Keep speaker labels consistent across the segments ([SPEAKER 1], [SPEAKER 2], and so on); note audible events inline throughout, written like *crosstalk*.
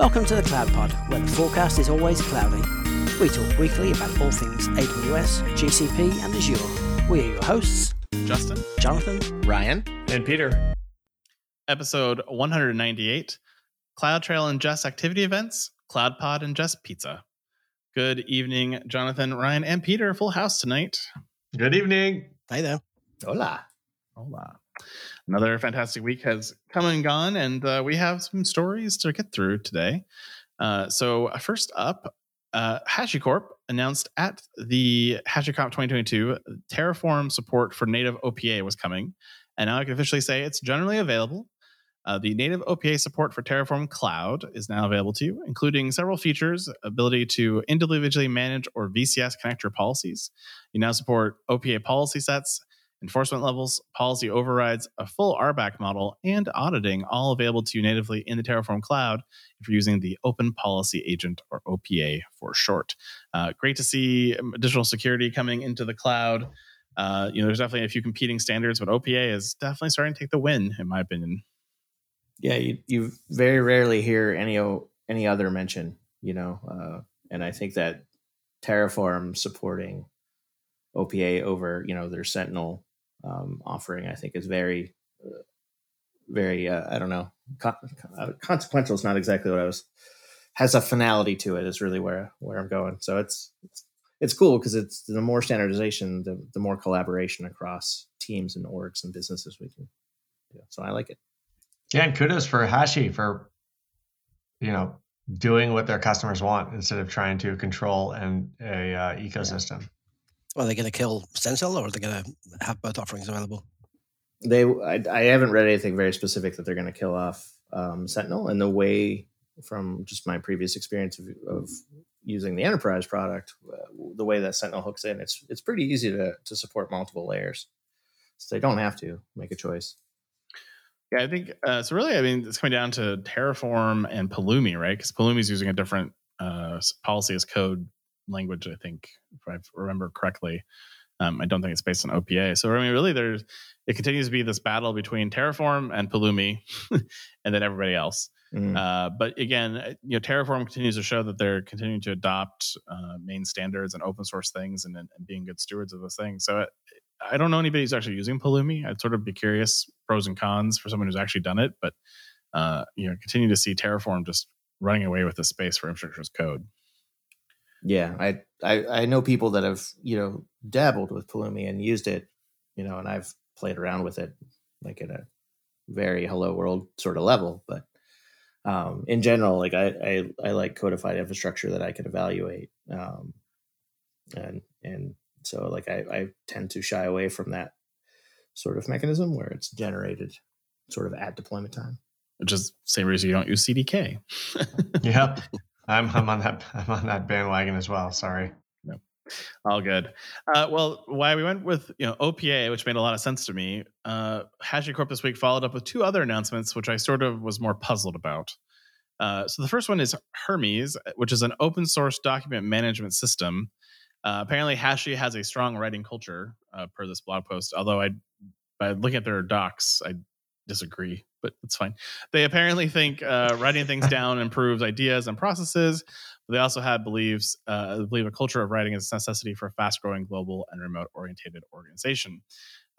[SPEAKER 1] Welcome to the Cloud Pod, where the forecast is always cloudy. We talk weekly about all things AWS, GCP, and Azure. We are your hosts,
[SPEAKER 2] Justin,
[SPEAKER 1] Jonathan,
[SPEAKER 3] Ryan,
[SPEAKER 4] and Peter.
[SPEAKER 2] Episode 198 CloudTrail ingest activity events, Cloud CloudPod ingest pizza. Good evening, Jonathan, Ryan, and Peter. Full house tonight.
[SPEAKER 4] Good evening.
[SPEAKER 1] Hey there.
[SPEAKER 3] Hola.
[SPEAKER 2] Hola. Another fantastic week has come and gone, and uh, we have some stories to get through today. Uh, so, uh, first up, uh, HashiCorp announced at the HashiConf 2022 Terraform support for native OPA was coming, and now I can officially say it's generally available. Uh, the native OPA support for Terraform Cloud is now available to you, including several features, ability to individually manage or VCS connect your policies. You now support OPA policy sets, enforcement levels, policy overrides, a full RBAC model, and auditing, all available to you natively in the Terraform Cloud if you're using the Open Policy Agent or OPA for short. Uh, great to see additional security coming into the cloud. Uh, you know, there's definitely a few competing standards, but OPA is definitely starting to take the win, in my opinion.
[SPEAKER 3] Yeah, you, you very rarely hear any any other mention, you know, uh, and I think that Terraform supporting OPA over, you know, their Sentinel um, offering, I think is very, uh, very, uh, I don't know, con- uh, consequential is not exactly what I was, has a finality to it is really where, where I'm going. So it's, it's, it's cool because it's the more standardization, the, the more collaboration across teams and orgs and businesses we can do. So I like it.
[SPEAKER 4] Yeah, and kudos for Hashi for, you know, doing what their customers want instead of trying to control and a uh, ecosystem. Yeah.
[SPEAKER 1] Are they going to kill Sentinel, or are they going to have both offerings available?
[SPEAKER 3] They, I, I haven't read anything very specific that they're going to kill off um, Sentinel, and the way from just my previous experience of, of using the enterprise product, uh, the way that Sentinel hooks in, it's it's pretty easy to to support multiple layers, so they don't have to make a choice.
[SPEAKER 2] Yeah, I think uh, so. Really, I mean, it's coming down to Terraform and Pulumi, right? Because Pulumi is using a different uh, policy as code language. I think, if I remember correctly. Um, I don't think it's based on OPA. So I mean, really, there's it continues to be this battle between Terraform and Pulumi, *laughs* and then everybody else. Mm. Uh, but again, uh, you know, Terraform continues to show that they're continuing to adopt uh, main standards and open source things, and, and, being good stewards of those things. So I don't know anybody who's actually using Pulumi. I'd sort of be curious pros and cons for someone who's actually done it, but uh, you know, continue to see Terraform just running away with the space for infrastructure as code.
[SPEAKER 3] Yeah, I, I I know people that have you know dabbled with Pulumi and used it, you know, and I've played around with it like at a very hello world sort of level, but um, in general, like I, I I like codified infrastructure that I can evaluate, um, and and so like I, I tend to shy away from that sort of mechanism where it's generated sort of at deployment time.
[SPEAKER 2] Which is same reason you don't use CDK.
[SPEAKER 4] yeah. *laughs* I'm I'm on that *laughs* I'm on that bandwagon as well. Sorry.
[SPEAKER 2] No. All good. Uh, well, why we went with you know OPA, which made a lot of sense to me. Uh, HashiCorp this week followed up with two other announcements, which I sort of was more puzzled about. Uh, so the first one is Hermes, which is an open source document management system. Uh, apparently, Hashi has a strong writing culture, uh, per this blog post. Although I, by looking at their docs, I disagree, but it's fine. They apparently think uh, writing things *laughs* down improves ideas and processes. But they also have beliefs uh, believe a culture of writing is a necessity for a fast-growing global and remote-oriented organization.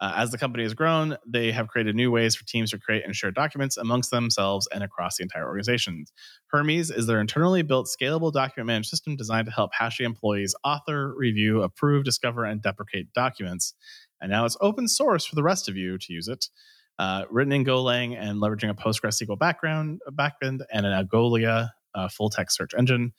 [SPEAKER 2] Uh, as the company has grown, they have created new ways for teams to create and share documents amongst themselves and across the entire organization. Hermes is their internally built scalable document management system designed to help Hashi employees author, review, approve, discover, and deprecate documents. And now it's open source for the rest of you to use it uh, written in Golang and leveraging a PostgreSQL background backend and an Algolia uh, full text search engine.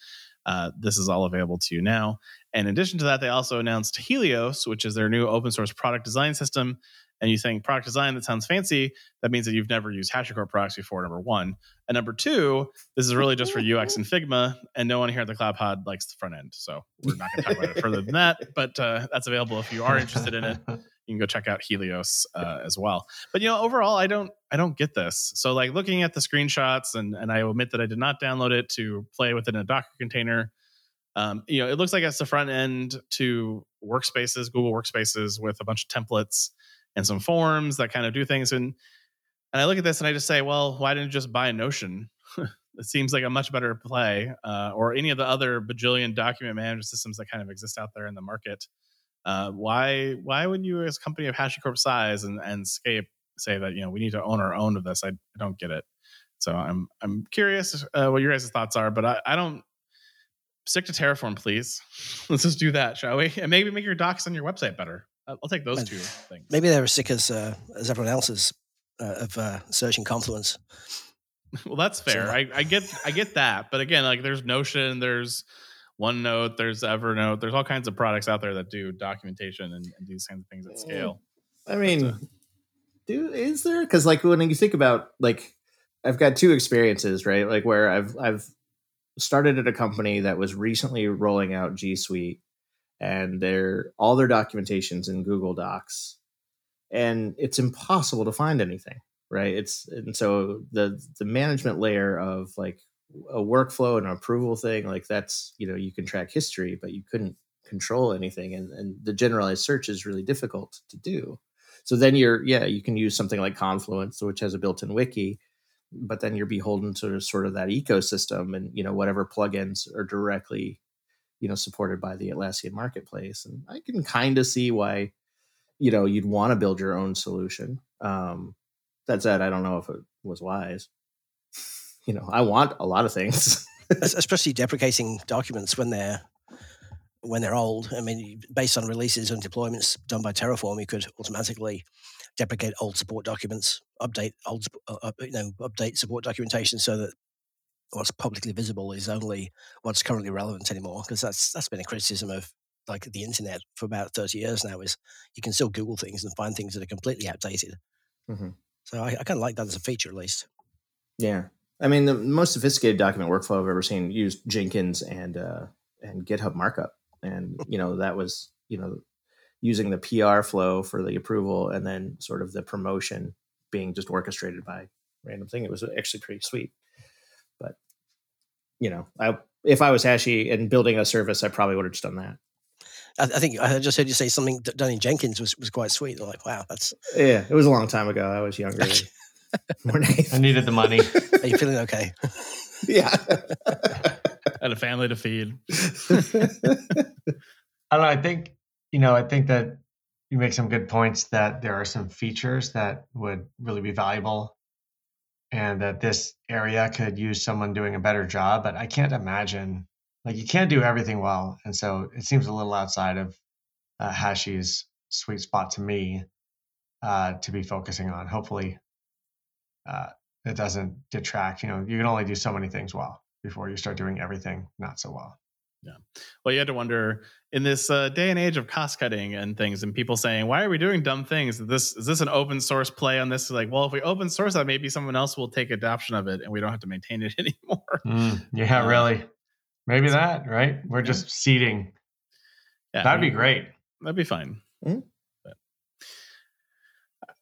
[SPEAKER 2] Uh, this is all available to you now. In addition to that, they also announced Helios, which is their new open source product design system. And you think product design that sounds fancy, that means that you've never used HashiCorp products before, number one. And number two, this is really just for UX and Figma, and no one here at the Cloud Pod likes the front end. So we're not going to talk about it further than that, but uh, that's available if you are interested in it. *laughs* you can go check out Helios uh, as well. But you know, overall, I don't I don't get this. So like looking at the screenshots, and and I admit that I did not download it to play within a Docker container. Um, you know, it looks like it's the front end to workspaces, Google Workspaces, with a bunch of templates and some forms that kind of do things. And and I look at this and I just say, well, why didn't you just buy a Notion? *laughs* it seems like a much better play, uh, or any of the other bajillion document management systems that kind of exist out there in the market. Uh, why why would you, as a company of HashiCorp size and and Scape, say that you know we need to own our own of this? I, I don't get it. So I'm I'm curious uh, what your guys' thoughts are, but I, I don't stick to Terraform, please. *laughs* Let's just do that, shall we? And maybe make your docs on your website better. I'll take those two things.
[SPEAKER 1] Maybe they're as sick as uh, as everyone else's uh, of uh, searching Confluence. *laughs*
[SPEAKER 2] well, that's fair. So, I, I get I get that, but again, like there's Notion, there's OneNote, there's Evernote, there's all kinds of products out there that do documentation and, and these kinds of things at scale.
[SPEAKER 3] I mean, uh, do is there? Because like when you think about like, I've got two experiences, right? Like where I've I've started at a company that was recently rolling out G Suite, and their all their documentations in Google Docs, and it's impossible to find anything, right? It's and so the the management layer of like a workflow and an approval thing, like that's you know you can track history, but you couldn't control anything, and and the generalized search is really difficult to do. So then you're yeah you can use something like Confluence, which has a built-in wiki but then you're beholden to sort of that ecosystem and you know whatever plugins are directly you know supported by the Atlassian marketplace. And I can kind of see why you know you'd want to build your own solution. Um that said I don't know if it was wise you know I want a lot of things *laughs*
[SPEAKER 1] especially deprecating documents when they're when they're old. I mean, based on releases and deployments done by Terraform, you could automatically deprecate old support documents, update old, uh, you know, update support documentation so that what's publicly visible is only what's currently relevant anymore. Because that's that's been a criticism of like the internet for about thirty years now. Is you can still Google things and find things that are completely outdated. Mm-hmm. So I, I kind of like that as a feature, at least.
[SPEAKER 3] Yeah, I mean, the most sophisticated document workflow I've ever seen used Jenkins and uh, and GitHub markup, and *laughs* you know that was you know using the PR flow for the approval and then sort of the promotion being just orchestrated by random thing. It was actually pretty sweet. But you know, I if I was Hashi and building a service, I probably would have just done that.
[SPEAKER 1] I, I think I just heard you say something done in Jenkins was, was quite sweet. I'm like, wow, that's
[SPEAKER 3] yeah. It was a long time ago. I was younger. *laughs* *laughs*
[SPEAKER 4] more I needed the money.
[SPEAKER 1] Are you feeling okay? *laughs*
[SPEAKER 3] yeah. *laughs*
[SPEAKER 2] Had a family to feed.
[SPEAKER 4] I don't know. I think you know, I think that you make some good points that there are some features that would really be valuable and that this area could use someone doing a better job. But I can't imagine, like, you can't do everything well. And so it seems a little outside of uh, Hashi's sweet spot to me uh, to be focusing on. Hopefully, uh, it doesn't detract. You know, you can only do so many things well before you start doing everything not so well.
[SPEAKER 2] Yeah. Well, you had to wonder in this uh, day and age of cost cutting and things, and people saying, "Why are we doing dumb things? Is this is this an open source play on this?" Like, well, if we open source that, maybe someone else will take adoption of it, and we don't have to maintain it *laughs* anymore.
[SPEAKER 4] Mm, yeah, uh, really. Maybe that, right? We're yeah. just seeding. Yeah, that'd be great.
[SPEAKER 2] That'd be fine. Mm-hmm.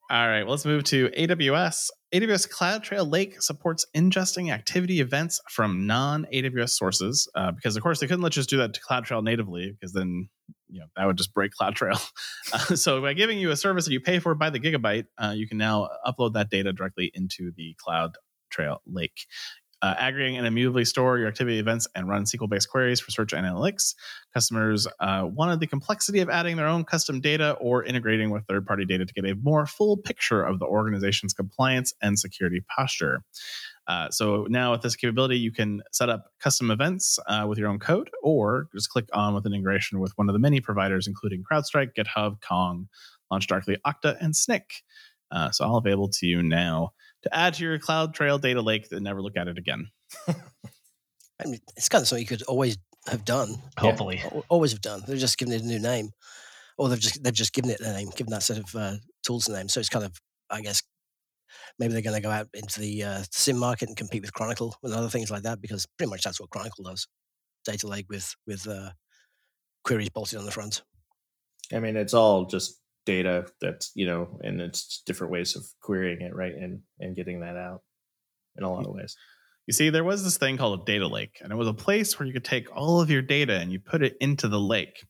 [SPEAKER 2] All right, well, let's move to AWS. AWS CloudTrail Lake supports ingesting activity events from non-AWS sources uh, because, of course, they couldn't let you just do that to CloudTrail natively because then you know that would just break CloudTrail. *laughs* Uh, so by giving you a service that you pay for by the gigabyte, uh, you can now upload that data directly into the CloudTrail Lake uh, aggregate and immutably store your activity events and run SQL based queries for search analytics. Customers uh, wanted the complexity of adding their own custom data or integrating with third party data to get a more full picture of the organization's compliance and security posture. Uh, so now with this capability, you can set up custom events uh, with your own code, or just click on with an integration with one of the many providers, including CrowdStrike, GitHub, Kong, LaunchDarkly, Okta, and Snyk. Uh, so all available to you now to add to your CloudTrail data lake and never look at it again. *laughs*
[SPEAKER 1] I mean, it's kind of something you could always have done.
[SPEAKER 2] Hopefully,
[SPEAKER 1] yeah, always have done. They're just given it a new name, or they've just they've just given it a name, given that set of uh, tools a name. So it's kind of, I guess, maybe they're going to go out into the uh, SIEM market and compete with Chronicle and other things like that, because pretty much that's what Chronicle does: data lake with with uh, queries bolted on the front.
[SPEAKER 3] I mean, it's all just data that's you know and it's different ways of querying it right and and getting that out in a lot of ways
[SPEAKER 2] you see there was this thing called a data lake and it was a place where you could take all of your data and you put it into the lake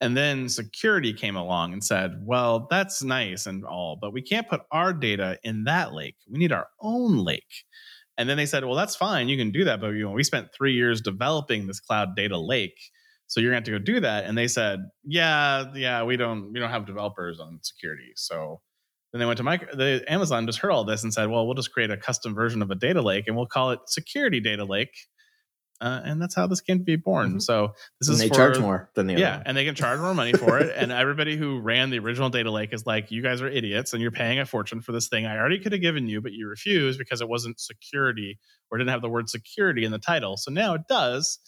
[SPEAKER 2] and then security came along and said well that's nice and all but we can't put our data in that lake we need our own lake And then they said, well, that's fine. You can do that. But you know, we spent three years developing this cloud data lake. So you're going to have to go do that. And they said, yeah, yeah, we don't, we don't have developers on security. So then they went to micro, the Amazon just heard all this and said, well, we'll just create a custom version of a data lake and we'll call it security data lake uh, and that's how this came to be born. Mm-hmm. So this
[SPEAKER 3] and
[SPEAKER 2] is
[SPEAKER 3] they
[SPEAKER 2] for,
[SPEAKER 3] charge more than the other.
[SPEAKER 2] yeah, and they can charge more money for it. And everybody who ran the original data lake is like, you guys are idiots, and you're paying a fortune for this thing I already could have given you, but you refused because it wasn't security or didn't have the word security in the title. So now it does,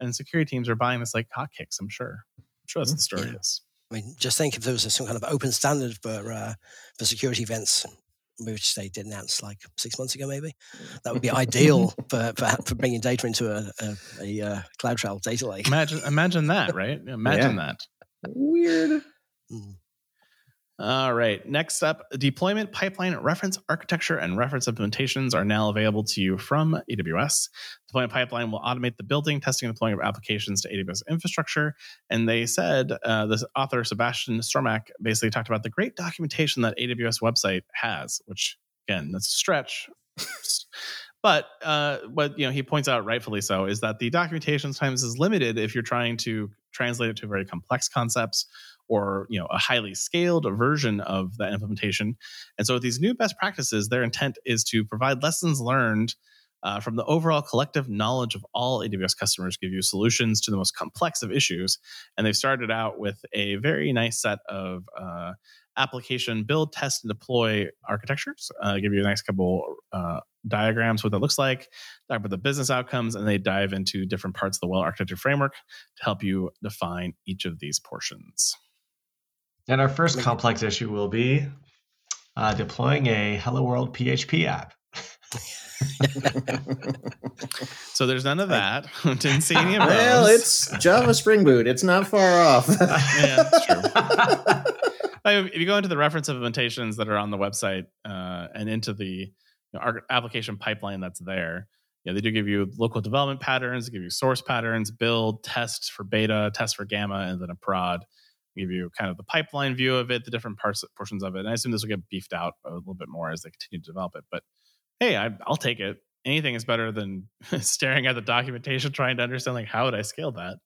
[SPEAKER 2] and security teams are buying this like hotcakes. I'm sure. I'm sure that's mm-hmm. the story yeah. is.
[SPEAKER 1] I mean, just think if there was some kind of open standard for uh, for security events, which they did announce like six months ago, maybe. That would be ideal *laughs* for, for, for bringing data into a, a, a, uh, CloudTrail data lake.
[SPEAKER 2] Imagine, imagine that, right? *laughs* Imagine yeah. that.
[SPEAKER 3] Weird. Mm.
[SPEAKER 2] All right. Next up, deployment pipeline reference architecture and reference implementations are now available to you from AWS. Deployment pipeline will automate the building, testing, and deploying of applications to AWS infrastructure. And they said, uh, the author Sebastian Stormacq basically talked about the great documentation that AWS website has, which again, that's a stretch. *laughs* but uh, what you know he points out rightfully so is that the documentation sometimes is limited if you're trying to translate it to very complex concepts or you know a highly scaled version of that implementation. And so with these new best practices, their intent is to provide lessons learned uh, from the overall collective knowledge of all AWS customers, give you solutions to the most complex of issues. And they've started out with a very nice set of uh, application build, test, and deploy architectures. Uh, give you a nice couple uh, diagrams what that looks like, talk about the business outcomes, and they dive into different parts of the well architecture framework to help you define each of these portions.
[SPEAKER 4] And our first complex issue will be uh, deploying a Hello World PHP app. *laughs*
[SPEAKER 2] so there's none of that. *laughs* Didn't see any of those.
[SPEAKER 3] Well, it's Java Spring Boot. It's not far off. *laughs* yeah, that's true.
[SPEAKER 2] if you go into the reference implementations that are on the website uh, and into the you know, application pipeline that's there, yeah, they do give you local development patterns, give you source patterns, build, test for beta, test for gamma, and then a prod give you kind of the pipeline view of it, the different parts portions of it. And I assume this will get beefed out a little bit more as they continue to develop it. But hey, I, will take it. Anything is better than *laughs* staring at the documentation trying to understand like how would I scale that.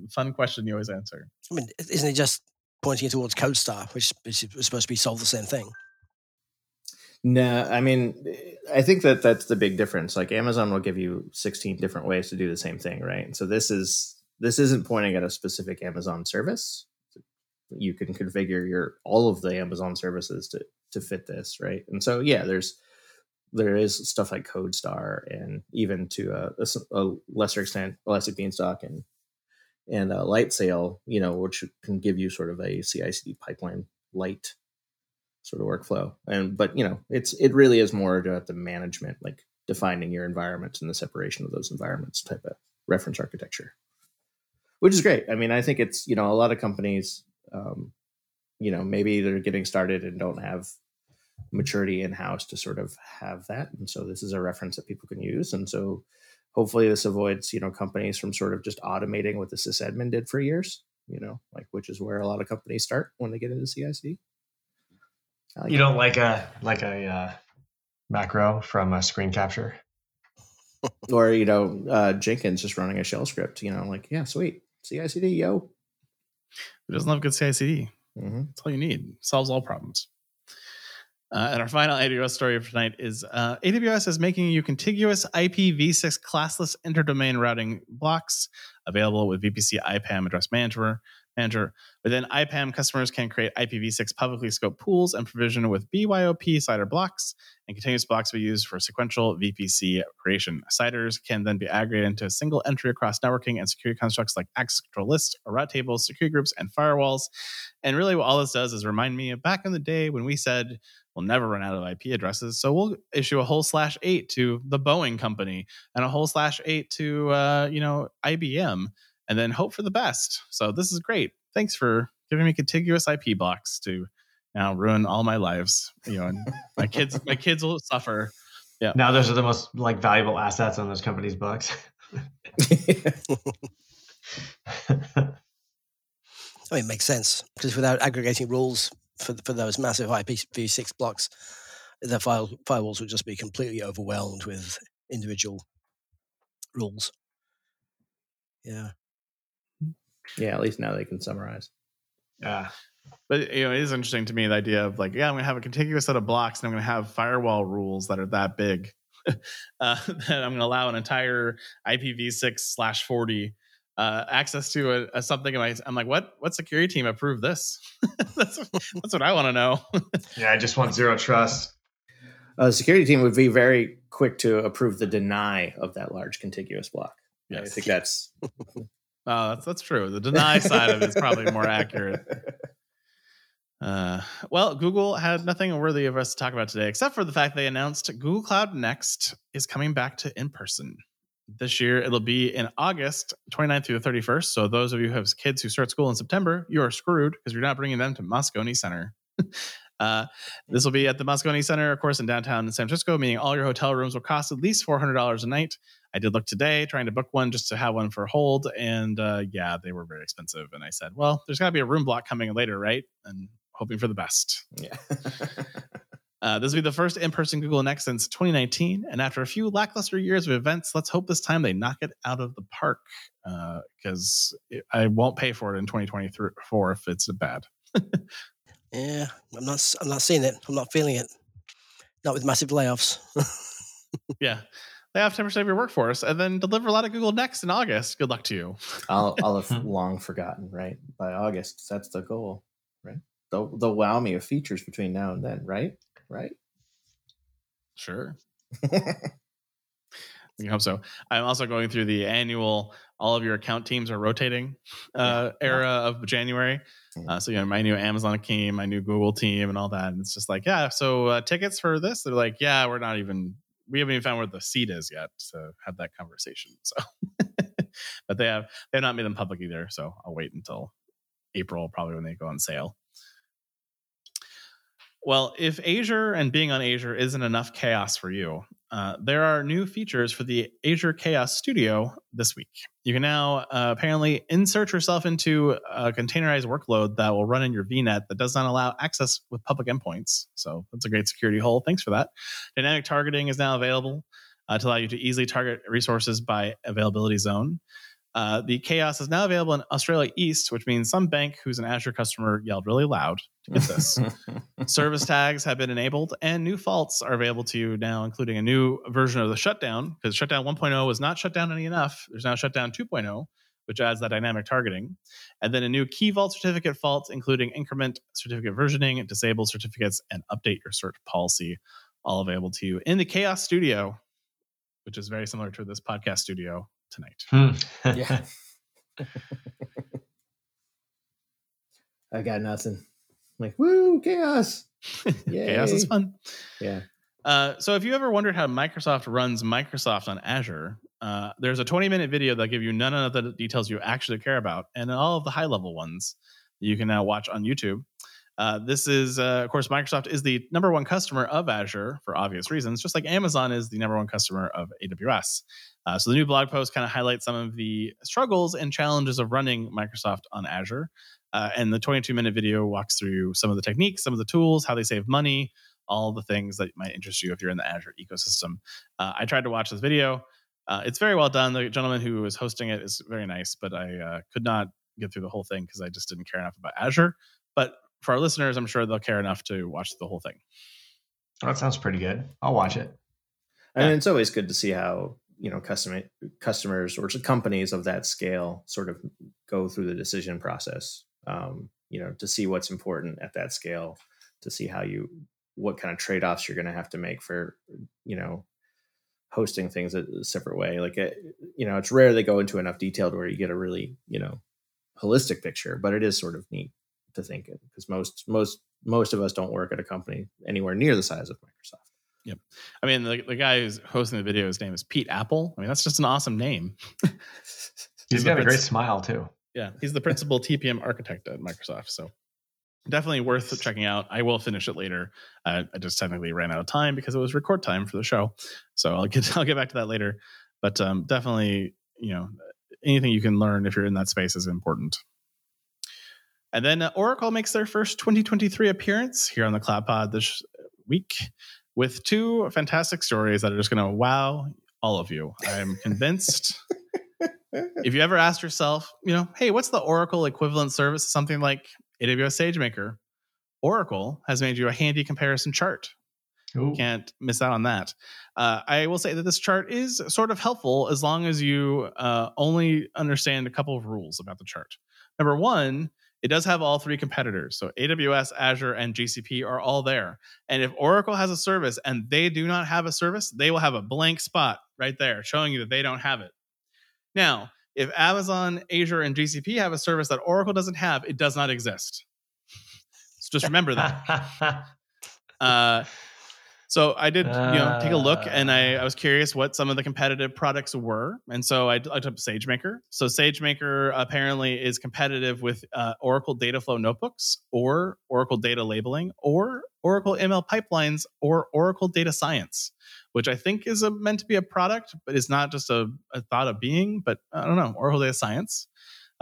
[SPEAKER 2] *laughs* fun question you always answer.
[SPEAKER 1] I mean, isn't it just pointing it towards CodeStar, which is supposed to be solve the same thing?
[SPEAKER 3] No, I mean, I think that that's the big difference. Like Amazon will give you 16 different ways to do the same thing, right? And so this is this isn't pointing at a specific Amazon service. You can configure your all of the Amazon services to to fit this, right? And so yeah, there's there is stuff like CodeStar and even to a, a, a lesser extent Elastic Beanstalk and and uh, Lightsail, you know, which can give you sort of a CI/CD pipeline light sort of workflow. And but you know, it's it really is more about the management, like defining your environments and the separation of those environments type of reference architecture which is great. I mean, I think it's you know a lot of companies, um, you know, maybe they're getting started and don't have maturity in house to sort of have that, and so this is a reference that people can use, and so hopefully this avoids you know companies from sort of just automating what the sysadmin did for years, you know, like which is where a lot of companies start when they get into CIC.
[SPEAKER 4] Like you don't like a like a uh, macro from a screen capture
[SPEAKER 3] or you know uh, Jenkins just running a shell script. You know, like yeah, sweet. CI/CD, yo.
[SPEAKER 2] Who doesn't love good CI/CD? Mm-hmm. That's all you need. Solves all problems. Uh, and our final AWS story for tonight is uh, AWS is making you contiguous IPv6 classless interdomain routing blocks available with VPC IPAM address manager manager. Within IPAM, customers can create IPv6 publicly scoped pools and provision with BYOP CIDR blocks, and continuous blocks will be used for sequential VPC creation. CIDRs can then be aggregated into a single entry across networking and security constructs like access control lists, or route tables, security groups, and firewalls. And really, what all this does is remind me of back in the day when we said we'll never run out of IP addresses. So we'll issue a whole slash eight to the Boeing company and a whole slash eight to uh, you know IBM and then hope for the best. So this is great. Thanks for giving me contiguous IP blocks to now ruin all my lives. You know, and my kids, my kids will suffer.
[SPEAKER 4] Yeah. Now those are the most like valuable assets on those companies' books. *laughs* *laughs*
[SPEAKER 1] I mean, it makes sense because without aggregating rules for for those massive IPv6 blocks, the file, firewalls would just be completely overwhelmed with individual rules. Yeah.
[SPEAKER 3] Yeah, at least now they can summarize.
[SPEAKER 4] Yeah.
[SPEAKER 2] But you know, it is interesting to me the idea of like, yeah, I'm gonna have a contiguous set of blocks, and I'm gonna have firewall rules that are that big. *laughs* uh, that I'm gonna allow an entire IPv6 slash 40 uh, access to a, a something. My, I'm like, what? What security team approved this? *laughs* that's that's what I want to know. *laughs*
[SPEAKER 4] yeah, I just want zero trust.
[SPEAKER 3] A security team would be very quick to approve the deny of that large contiguous block. Yes. I think that's.
[SPEAKER 2] Oh, that's that's true. The deny side of it is probably more accurate. *laughs* Uh, well, Google had nothing worthy of us to talk about today, except for the fact they announced Google Cloud Next is coming back to in person this year. It'll be in August 29th through the 31st. So those of you who have kids who start school in September, you are screwed because you're not bringing them to Moscone Center. *laughs* uh, this will be at the Moscone Center, of course, in downtown San Francisco, meaning all your hotel rooms will cost at least $400 a night. I did look today trying to book one just to have one for hold. And uh, yeah, they were very expensive. And I said, well, there's got to be a room block coming later, right? And hoping for the best.
[SPEAKER 3] Yeah. *laughs*
[SPEAKER 2] uh, this will be the first in person Google Next since 2019. And after a few lackluster years of events, let's hope this time they knock it out of the park because uh, I won't pay for it in 2024 if it's bad. *laughs*
[SPEAKER 1] yeah, I'm not, I'm not seeing it. I'm not feeling it. Not with massive layoffs. *laughs*
[SPEAKER 2] yeah lay off 10% of your workforce and then deliver a lot of Google Next in August. Good luck to you.
[SPEAKER 3] I'll, I'll have *laughs* long forgotten, right? By August, that's the goal, right? they'll they'll wow me with features between now and then, right? Right?
[SPEAKER 2] Sure. *laughs* I hope so. I'm also going through the annual all of your account teams are rotating uh, yeah, era yeah. of January. Uh, so you know my new Amazon team, my new Google team, and all that. And it's just like, yeah. So uh, tickets for this? They're like, yeah, we're not even. We haven't even found where the seat is yet to have that conversation. *laughs* So, but they have they have not made them public either. So I'll wait until April, probably when they go on sale. Well, if Azure and being on Azure isn't enough chaos for you, uh, there are new features for the Azure Chaos Studio this week. You can now uh, apparently insert yourself into a containerized workload that will run in your VNet that does not allow access with public endpoints. So that's a great security hole. Thanks for that. Dynamic targeting is now available uh, to allow you to easily target resources by availability zone. Uh, the chaos is now available in Australia East, which means some bank who's an Azure customer yelled really loud to get this. *laughs* Service tags have been enabled, and new faults are available to you now, including a new version of the shutdown, because shutdown 1.0 was not shut down any enough. There's now shutdown 2.0, which adds that dynamic targeting. And then a new key vault certificate fault, including increment certificate versioning, disable certificates, and update your cert policy, all available to you in the Chaos Studio, which is very similar to this podcast studio tonight.
[SPEAKER 3] Hmm. yeah. *laughs* I got nothing. I'm like, woo, chaos. *laughs*
[SPEAKER 2] chaos is fun.
[SPEAKER 3] Yeah.
[SPEAKER 2] Uh, so if you ever wondered how Microsoft runs Microsoft on Azure, uh, there's a 20 minute video that'll give you none of the details you actually care about, and all of the high level ones you can now watch on YouTube. Uh, this is, uh, of course, Microsoft is the number one customer of Azure for obvious reasons, just like Amazon is the number one customer of AWS. Uh, so the new blog post kind of highlights some of the struggles and challenges of running Microsoft on Azure. Uh, and the 22 minute video walks through some of the techniques, some of the tools, how they save money, all the things that might interest you if you're in the Azure ecosystem. Uh, I tried to watch this video. It's very well done. The gentleman who was hosting it is very nice, but I could not get through the whole thing because I just didn't care enough about Azure. But for our listeners, I'm sure they'll care enough to watch the whole thing.
[SPEAKER 4] Oh, that sounds pretty good. I'll watch it.
[SPEAKER 3] And yeah. it's always good to see how you know custom customers or companies of that scale sort of go through the decision process um, you know to see what's important at that scale to see how you what kind of trade-offs you're going to have to make for you know hosting things a separate way like it, you know it's rare they go into enough detail to where you get a really you know holistic picture but it is sort of neat to think because most most most of us don't work at a company anywhere near the size of microsoft
[SPEAKER 2] Yep. I mean, the, the guy who's hosting the video, his name is Pete Apple. I mean, that's just an awesome name. *laughs*
[SPEAKER 4] he's, he's got a great smile too.
[SPEAKER 2] Yeah, he's the principal TPM architect at Microsoft. So definitely worth checking out. I will finish it later. Uh, I just technically ran out of time because it was record time for the show. So I'll get *laughs* I'll get back to that later. But um, definitely, you know, anything you can learn if you're in that space is important. And then uh, Oracle makes their first 2023 appearance here on the Cloud Pod this week. with two fantastic stories that are just going to wow all of you. I'm convinced. *laughs* if you ever asked yourself, you know, hey, what's the Oracle equivalent service? To something like AWS SageMaker. Oracle has made you a handy comparison chart.
[SPEAKER 4] Ooh.
[SPEAKER 2] Can't miss out on that. Uh, I will say that this chart is sort of helpful as long as you uh, only understand a couple of rules about the chart. Number one, it does have all three competitors. So AWS, Azure, and GCP are all there. And if Oracle has a service and they do not have a service, they will have a blank spot right there showing you that they don't have it. Now, if Amazon, Azure, and GCP have a service that Oracle doesn't have, it does not exist. So just remember that. *laughs* Uh, so I did, you know, take a look, and I, I was curious what some of the competitive products were, and so I, looked up SageMaker. So SageMaker apparently is competitive with uh, Oracle Dataflow notebooks, or Oracle Data Labeling, or Oracle ML pipelines, or Oracle Data Science, which I think is a, meant to be a product, but is not just a, a thought of being. But I don't know, Oracle Data Science.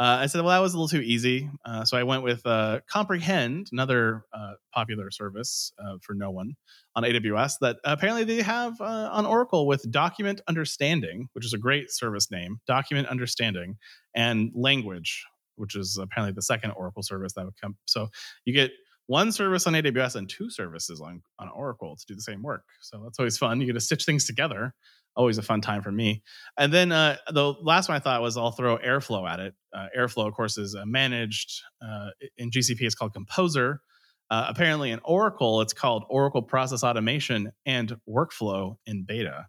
[SPEAKER 2] Uh, I said, well, that was a little too easy. Uh, so I went with uh, Comprehend, another uh, popular service uh, for no one on AWS that apparently they have uh, on Oracle with Document Understanding, which is a great service name, Document Understanding, and Language, which is apparently the second Oracle service that would come. So you get one service on AWS and two services on, on Oracle to do the same work. So that's always fun. You get to stitch things together always a fun time for me. And then uh, the last one I thought was I'll throw Airflow at it. Uh, Airflow, of course, is managed uh, in GCP. It's called Composer. Uh, apparently, in Oracle, it's called Oracle Process Automation and Workflow in beta.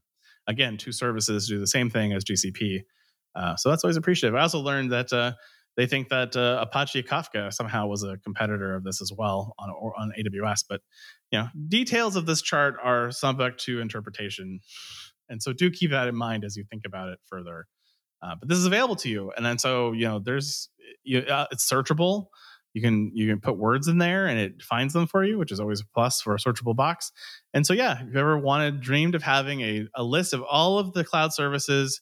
[SPEAKER 2] Again, two services do the same thing as GCP. Uh, so that's always appreciative. I also learned that they think that Apache Kafka somehow was a competitor of this as well on on AWS. But you know, details of this chart are subject to interpretation. And so do keep that in mind as you think about it further. Uh, but this is available to you, and then so you know there's you, uh, it's searchable. You can you can put words in there and it finds them for you, which is always a plus for a searchable box. And so yeah, if you ever wanted dreamed of having a, a list of all of the cloud services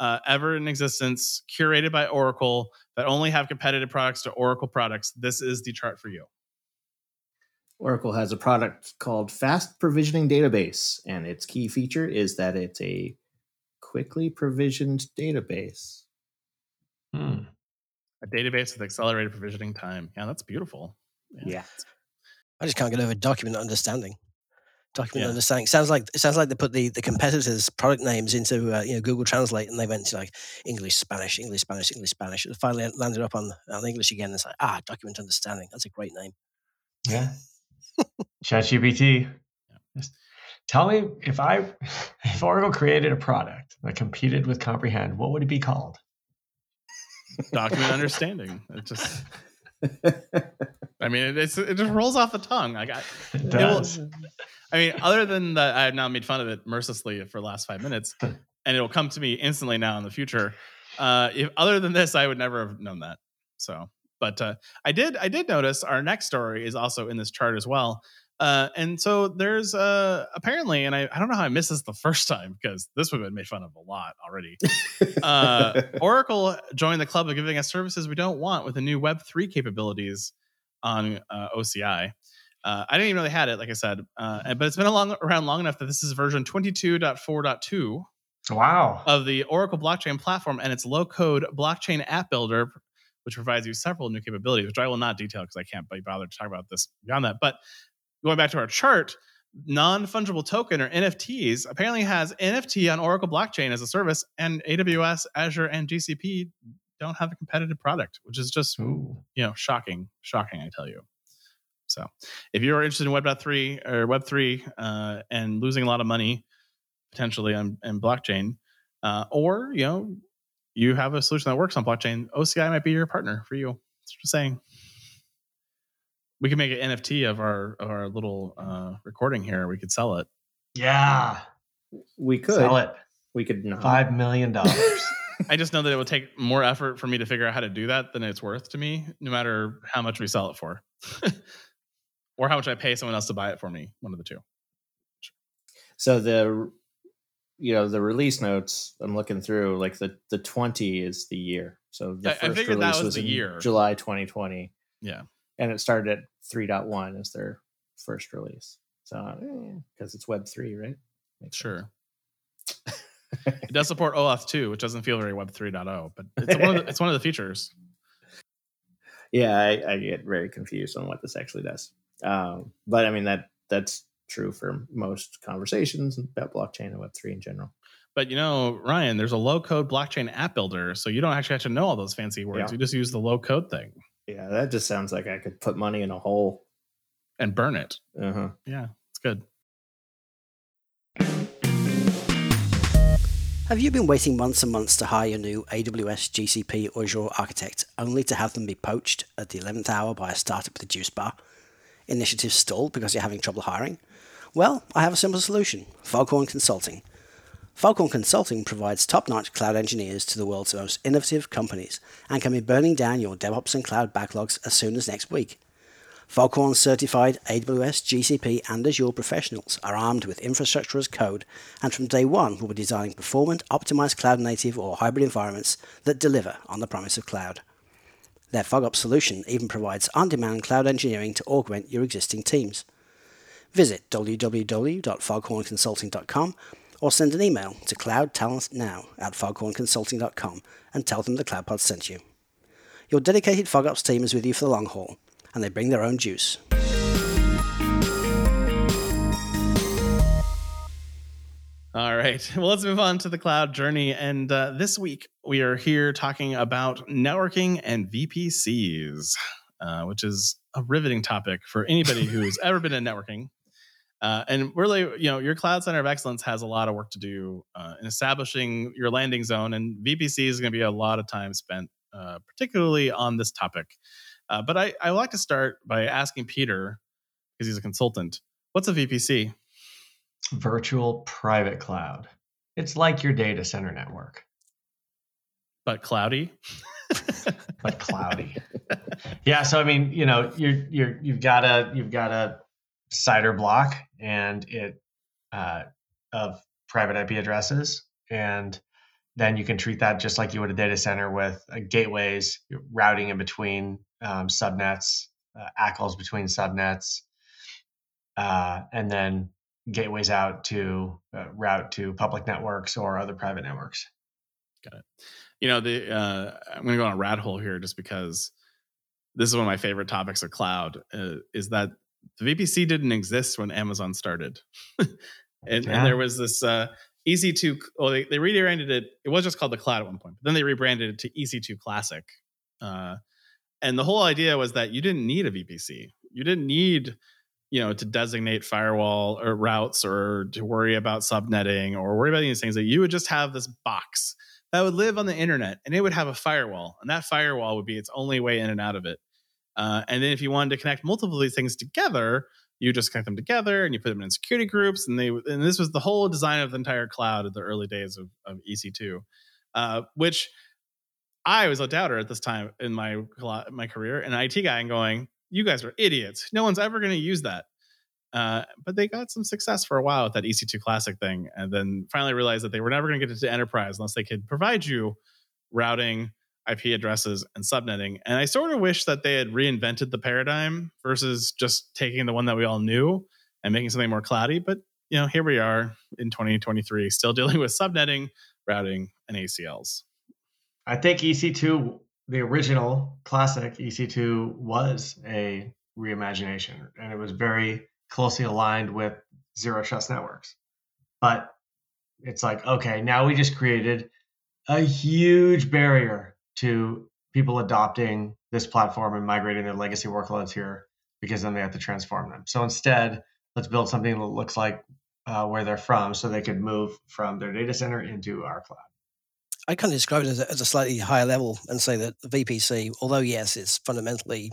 [SPEAKER 2] uh, ever in existence, curated by Oracle that only have competitive products to Oracle products, this is the chart for you.
[SPEAKER 3] Oracle has a product called Fast Provisioning Database, and its key feature is that it's a quickly provisioned database.
[SPEAKER 2] Hmm. A database with accelerated provisioning time. Yeah, that's beautiful.
[SPEAKER 3] Yeah. yeah.
[SPEAKER 1] I just can't get over document understanding. Document yeah. understanding sounds like it sounds like they put the, the competitors' product names into uh, you know Google Translate and they went to like English, Spanish, English, Spanish, English, Spanish. And finally landed up on, on English again. It's like ah, document understanding. That's a great name.
[SPEAKER 4] Yeah. ChatGPT. Tell me if I if Oracle created a product that competed with Comprehend, what would it be called?
[SPEAKER 2] Document understanding. It just I mean, it, it's it just rolls off the tongue. I got
[SPEAKER 4] it does. It will,
[SPEAKER 2] I mean, other than that, I have now made fun of it mercilessly for the last five minutes, and it'll come to me instantly now in the future. Uh, if other than this, I would never have known that. So, but uh, I did I did notice our next story is also in this chart as well. Uh, and so there's uh, apparently, and I, I don't know how I missed this the first time because this would have been made fun of a lot already. uh, *laughs* Oracle joined the club of giving us services we don't want with the new Web3 capabilities on uh, OCI. Uh, I didn't even know they had it, like I said, uh, but it's been long, around long enough that this is version 22.4.2.
[SPEAKER 4] Wow.
[SPEAKER 2] Of the Oracle blockchain platform and its low code blockchain app builder, which provides you several new capabilities, which I will not detail because I can't be bothered to talk about this beyond that. But going back to our chart, non fungible token or NFTs apparently has NFT on Oracle blockchain as a service, and AWS, Azure, and GCP don't have a competitive product, which is just Ooh. you know shocking, shocking. I tell you. So, if you're interested in Web3 or Web3 uh, and losing a lot of money potentially on, on blockchain, uh, or you know you have a solution that works on blockchain, OCI might be your partner for you. Just saying we could make an NFT of our of our little uh, recording here. We could sell it.
[SPEAKER 4] Yeah,
[SPEAKER 3] we could
[SPEAKER 4] sell it.
[SPEAKER 3] We could not.
[SPEAKER 4] five million dollars. *laughs*
[SPEAKER 2] I just know that it would take more effort for me to figure out how to do that than it's worth to me, no matter how much we sell it for, *laughs* or how much I pay someone else to buy it for me. One of the two.
[SPEAKER 3] So the you know the release notes I'm looking through like the the 20 is the year. So the
[SPEAKER 2] I, first I release was, was the year.
[SPEAKER 3] July 2020.
[SPEAKER 2] Yeah
[SPEAKER 3] and it started at 3.1 as their first release. So because eh, it's Web three, right?
[SPEAKER 2] Makes sure. it does support *laughs* OAuth 2, which doesn't feel very Web 3.0, but it's one of the, it's one of the features.
[SPEAKER 3] Yeah, I, I, get very confused on what this actually does. Um, but I mean that that's true for most conversations about blockchain and Web three in general.
[SPEAKER 2] But you know, Ryan, there's a low code blockchain app builder, so you don't actually have to know all those fancy words. Yeah. You just use the low code thing.
[SPEAKER 3] Yeah, that just sounds like I could put money in a hole
[SPEAKER 2] and burn it.
[SPEAKER 3] Uh-huh.
[SPEAKER 2] Yeah, it's good.
[SPEAKER 1] Have you been waiting months and months to hire your new AWS, GCP, or Azure architect, only to have them be poached at the 11th hour by a startup with a juice bar? Initiatives stalled because you're having trouble hiring? Well, I have a simple solution Foghorn Consulting. Foghorn Consulting provides top notch cloud engineers to the world's most innovative companies and can be burning down your DevOps and cloud backlogs as soon as next week. Foghorn certified AWS, GCP, and Azure professionals are armed with infrastructure as code and from day one will be designing performant, optimized cloud native or hybrid environments that deliver on the promise of cloud. Their FogOps solution even provides on demand cloud engineering to augment your existing teams. Visit www.foghornconsulting.com or send an email to cloudtalentnow at foghornconsulting.com and tell them the CloudPod sent you. Your dedicated FogOps team is with you for the long haul and they bring their own juice.
[SPEAKER 2] All right. *laughs* Well, let's move on to the cloud journey. And uh, this week, we are here talking about networking and VPCs, uh, which is a riveting topic for anybody who's *laughs* ever been in networking. Uh, and really, you know, your cloud center of excellence has a lot of work to do uh, in establishing your landing zone, and VPC is going to be a lot of time spent, uh, particularly on this topic. Uh, but I, I like to start by asking Peter, because he's a consultant, what's a VPC?
[SPEAKER 4] Virtual private cloud. It's like your data center network.
[SPEAKER 2] But cloudy?
[SPEAKER 4] but cloudy. *laughs* Yeah, so I mean, you know, you're you're you've got a you've got a CIDR block and it uh, of private IP addresses and then you can treat that just like you would a data center with uh, gateways, routing in between um, subnets, uh, ACLs between subnets, uh, and then gateways out to uh, route to public networks or other private networks.
[SPEAKER 2] Got it. You know, the uh, I'm going to go on a rat hole here just because this is one of my favorite topics of cloud uh, is that the VPC didn't exist when Amazon started. *laughs* and, yeah. and, there was this uh, EC2, well, they, they rebranded it. It was just called the cloud at one point, but then they rebranded it to EC2 Classic. Uh, and the whole idea was that you didn't need a VPC. You didn't need, you know, to designate firewall or routes or to worry about subnetting or worry about these things. That you would just have this box that would live on the internet and it would have a firewall, and that firewall would be its only way in and out of it. Uh, and then if you wanted to connect multiple of these things together, you just connect them together and you put them in security groups. And they and this was the whole design of the entire cloud at the early days of, of EC2, uh, which I was a doubter at this time in my my career, an IT guy, and going, "You guys are idiots. No one's ever going to use that." Uh, but they got some success for a while with that EC2 Classic thing, and then finally realized that they were never going to get into enterprise unless they could provide you routing, IP addresses, and subnetting. And I sort of wish that they had reinvented the paradigm versus just taking the one that we all knew and making something more cloudy. But you know, here we are in 2023, still *laughs* dealing with subnetting, routing, and ACLs.
[SPEAKER 4] I think EC2, the original classic EC2, was a reimagination, and it was very closely aligned with zero trust networks. But it's like, okay, now we just created a huge barrier to people adopting this platform and migrating their legacy workloads here because then they have to transform them. So instead, let's build something that looks like uh, where they're from so they could move from their data center into our cloud.
[SPEAKER 1] I kind of describe it as a, as a, slightly higher level and say that VPC, although yes, it's fundamentally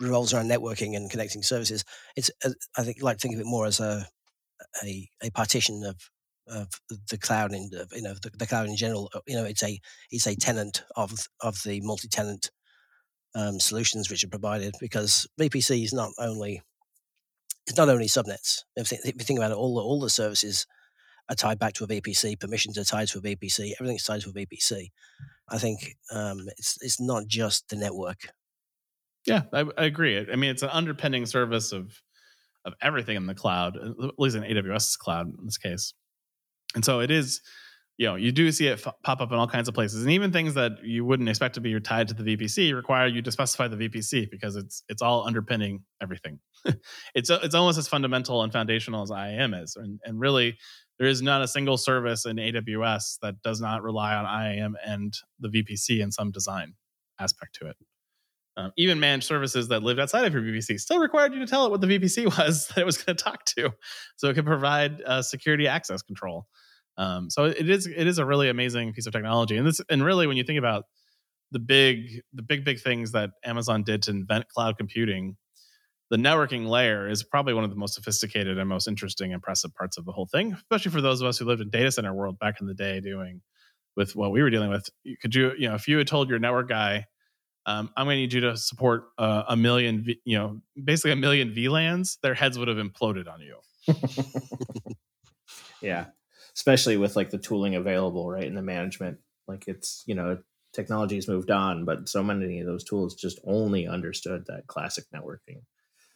[SPEAKER 1] revolves around networking and connecting services. It's uh, I think like think of it more as a a, a partition of of the cloud in you know the, the, cloud in general. Uh, you know, it's a it's a tenant of of the multi-tenant um, solutions which are provided because VPC is not only it's not only subnets. If you think about it, all the, all the services are tied back to a VPC. Permissions are tied to a VPC. Everything's tied to a VPC. I think um, it's it's not just the network.
[SPEAKER 2] Yeah, I, I, agree. I mean, it's an underpinning service of of everything in the cloud, at least in AWS's cloud in this case. And so it is, you know, you do see it f- pop up in all kinds of places, and even things that you wouldn't expect to be tied to the VPC require you to specify the VPC because it's it's all underpinning everything. *laughs* it's it's almost as fundamental and foundational as IAM is, and and really there is not a single service in AWS that does not rely on IAM and the VPC in some design aspect to it. Um, even managed services that lived outside of your VPC still required you to tell it what the VPC *laughs* was that it was going to talk to, so it could provide uh, security access control. Um, so it is it is a really amazing piece of technology, and this and really when you think about the big the big big things that Amazon did to invent cloud computing, the networking layer is probably one of the most sophisticated and most interesting, impressive parts of the whole thing, especially for those of us who lived in data center world back in the day doing with what we were dealing with. Could you you know if you had told your network guy um, I'm going to need you to support uh, a million, v- you know, basically a million VLANs. Their heads would have imploded on you. *laughs*
[SPEAKER 3] yeah, especially with like the tooling available, right, in the management. Like it's you know technology has moved on, but so many of those tools just only understood that classic networking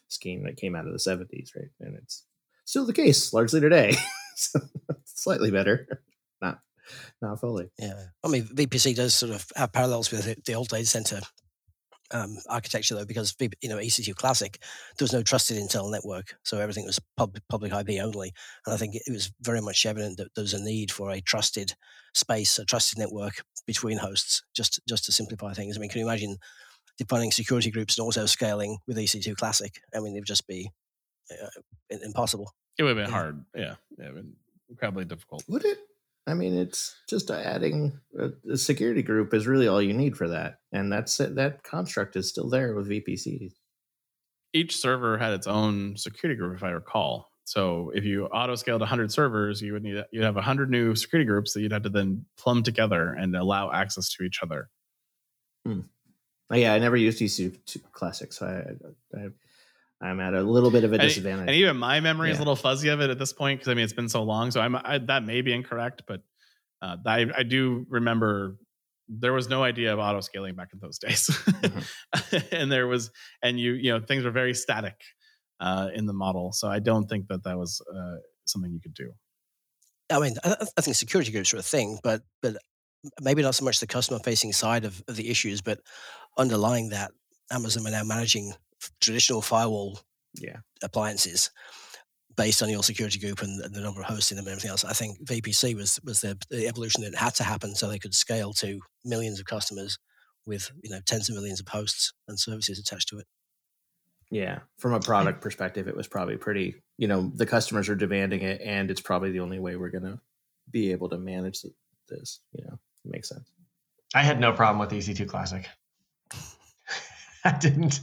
[SPEAKER 3] scheme that came out of the 70s, right? And it's still the case largely today. *laughs* so slightly better, not not fully.
[SPEAKER 1] Yeah, I mean VPC does sort of have parallels with the old data center um, architecture though, because you know EC2 Classic there was no trusted internal network, so everything was pub, public IP only. And I think it was very much evident that there was a need for a trusted space, a trusted network between hosts, just just to simplify things. I mean, can you imagine defining security groups and auto scaling with EC2 Classic? I mean, it would just be uh, impossible.
[SPEAKER 2] It would have been yeah. hard. Yeah, yeah, been incredibly difficult.
[SPEAKER 3] Would it? I mean, it's just adding a, a, security group is really all you need for that, and that's it. That construct is still there with VPCs.
[SPEAKER 2] Each server had its own security group, if I recall. So if you auto scaled 100 servers, you would need you'd have 100 new security groups that you'd have to then plumb together and allow access to each other.
[SPEAKER 3] Hmm. Oh, yeah, I never used EC2 Classic, so I, I I'm at a little bit of a disadvantage.
[SPEAKER 2] And, and even my memory yeah. is a little fuzzy of it at this point because I mean it's been so long. So I'm I, that may be incorrect, but uh, I, I do remember there was no idea of auto scaling back in those *laughs* days, mm-hmm. and there was and you you know things were very static uh, in the model. So I don't think that that was uh, something you could do.
[SPEAKER 1] I mean, I, I think security groups are a thing, but but maybe not so much the customer facing side of, of the issues, but underlying that, Amazon are now managing traditional firewall
[SPEAKER 3] yeah.
[SPEAKER 1] appliances based on your security group and, the number of hosts in them and everything else. I think VPC was was the, the, evolution that had to happen so they could scale to millions of customers with you know tens of millions of hosts and services attached to it.
[SPEAKER 3] Yeah, from a product perspective, it was probably pretty. You know, the customers are demanding it, and it's probably the only way we're gonna be able to manage this. You know, it makes sense.
[SPEAKER 4] I had no problem with EC2 Classic. *laughs* I didn't.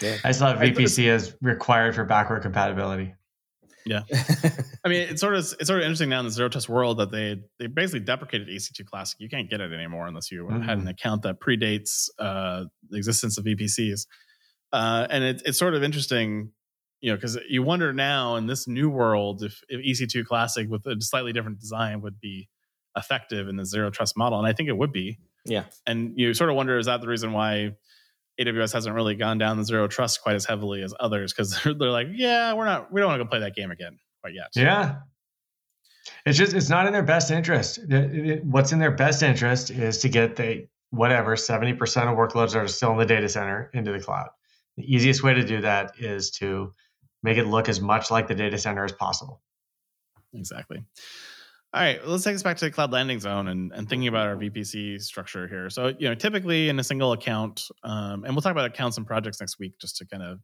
[SPEAKER 4] Yeah. I still have VPC as required for backward compatibility.
[SPEAKER 2] Yeah, *laughs* I mean it's sort of it's sort of interesting now in the zero trust world that they they basically deprecated EC2 Classic. You can't get it anymore unless you mm-hmm. had an account that predates uh, the existence of VPCs. Uh, and it, it's sort of interesting, you know, because you wonder now in this new world if, if EC2 Classic with a slightly different design would be effective in the zero trust model, and I think it would be.
[SPEAKER 3] Yeah,
[SPEAKER 2] and you sort of wonder is that the reason why AWS hasn't really gone down the zero trust quite as heavily as others because *laughs* they're, they're like, yeah, we're not, we don't want to go play that game again quite yet.
[SPEAKER 4] Yeah. It's just, it's not in their best interest. what's in their best interest is to get the whatever 70% of workloads that are still in the data center into the cloud. The easiest way to do that is to make it look as much like the data center as possible.
[SPEAKER 2] Exactly. All right, well, let's take us back to the cloud landing zone and, and thinking about our VPC structure here. So, you know, typically in a single account, um, and we'll talk about accounts and projects next week, just to kind of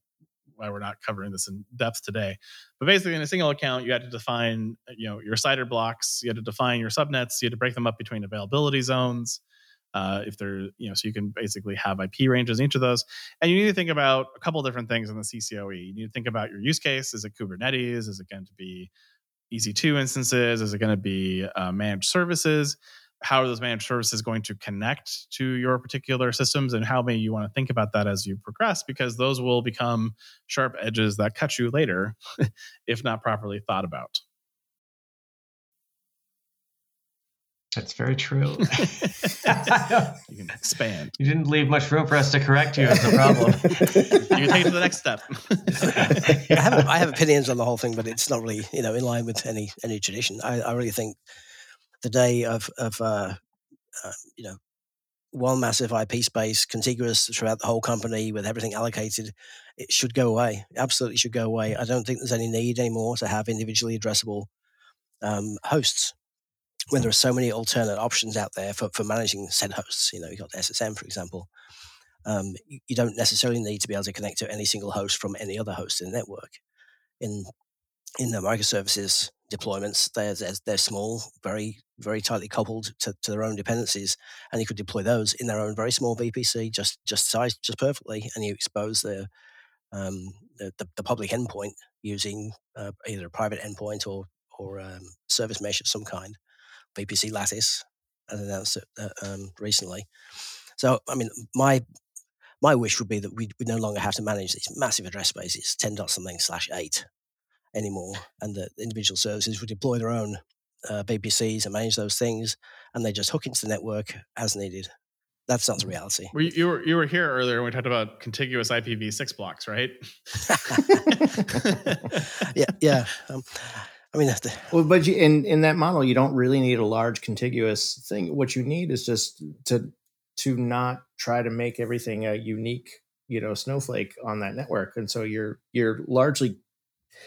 [SPEAKER 2] why we're not covering this in depth today. But basically, in a single account, you had to define, you know, your CIDR blocks. You had to define your subnets. You had to break them up between availability zones. Uh, if they're, you know, so you can basically have IP ranges in each of those. And you need to think about a couple different things in the CCOE. You need to think about your use case. Is it Kubernetes? Is it going to be EC2 instances? Is it going to be uh, managed services? How are those managed services going to connect to your particular systems? And how may you want to think about that as you progress? Because those will become sharp edges that cut you later *laughs* if not properly thought about.
[SPEAKER 4] That's very true. *laughs*
[SPEAKER 2] you can expand.
[SPEAKER 4] You didn't leave much room for us to correct you. Is the problem? *laughs*
[SPEAKER 2] you can take it to the next step.
[SPEAKER 1] I have I have opinions on the whole thing, but it's not really you know in line with any any tradition. I, I really think the day of of uh, uh, you know one massive IP space, contiguous throughout the whole company with everything allocated, it should go away. Absolutely should go away. I don't think there's any need anymore to have individually addressable um, hosts when there are so many alternate options out there for, for managing said hosts. You know, you've got SSM, for example. Um, you, you, don't necessarily need to be able to connect to any single host from any other host in the network. In in the microservices deployments, they're, they're, they're small, very very tightly coupled to, to their own dependencies, and you could deploy those in their own very small VPC, just just sized just perfectly, and you expose the um, the, the, the, public endpoint using uh, either a private endpoint or or um, service mesh of some kind, VPC Lattice, as announced uh, um, recently. So, I mean, my my wish would be that we we no longer have to manage these massive address spaces, ten dot something slash eight, anymore, and that individual services would deploy their own uh, VPCs and manage those things, and they just hook into the network as needed. That's not the mm. reality.
[SPEAKER 2] Well, you were you were here earlier when we talked about contiguous IPv6 blocks, right? *laughs*
[SPEAKER 1] yeah, yeah. Um, I mean, that's the,
[SPEAKER 3] well, but you, in in that model, you don't really need a large contiguous thing. What you need is just to to not try to make everything a unique, you know, snowflake on that network, and so you're you're largely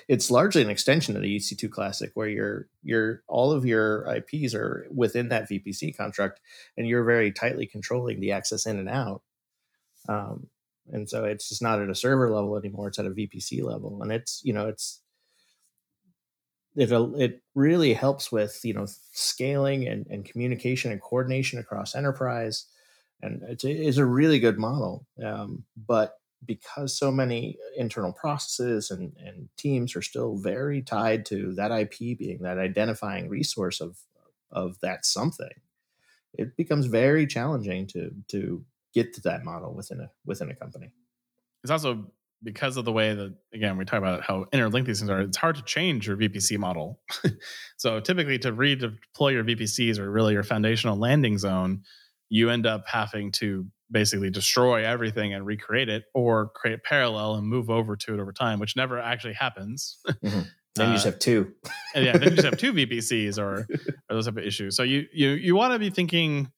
[SPEAKER 3] it's largely an extension of the EC2 classic where your your all of your IPs are within that VPC contract, and you're very tightly controlling the access in and out. Um, and so it's just not at a server level anymore, it's at a VPC level. And it's, you know, it's it, it really helps with, you know, scaling and, and communication and coordination across enterprise. And it's, a really good model. Um, but because so many internal processes and, and teams are still very tied to that IP being that identifying resource of of that something, it becomes very challenging to to get to that model within a within a company.
[SPEAKER 2] It's also because of the way that again we talk about how interlinked these things are. It's hard to change your VPC model. *laughs* so typically, to redeploy your VPCs or really your foundational landing zone, you end up having to basically destroy everything and recreate it or create parallel and move over to it over time, which never actually happens.
[SPEAKER 3] Mm-hmm. *laughs* Then uh, you just have two.
[SPEAKER 2] yeah, then you just have two *laughs* VPCs or, or those type of issues. So you you you want to be thinking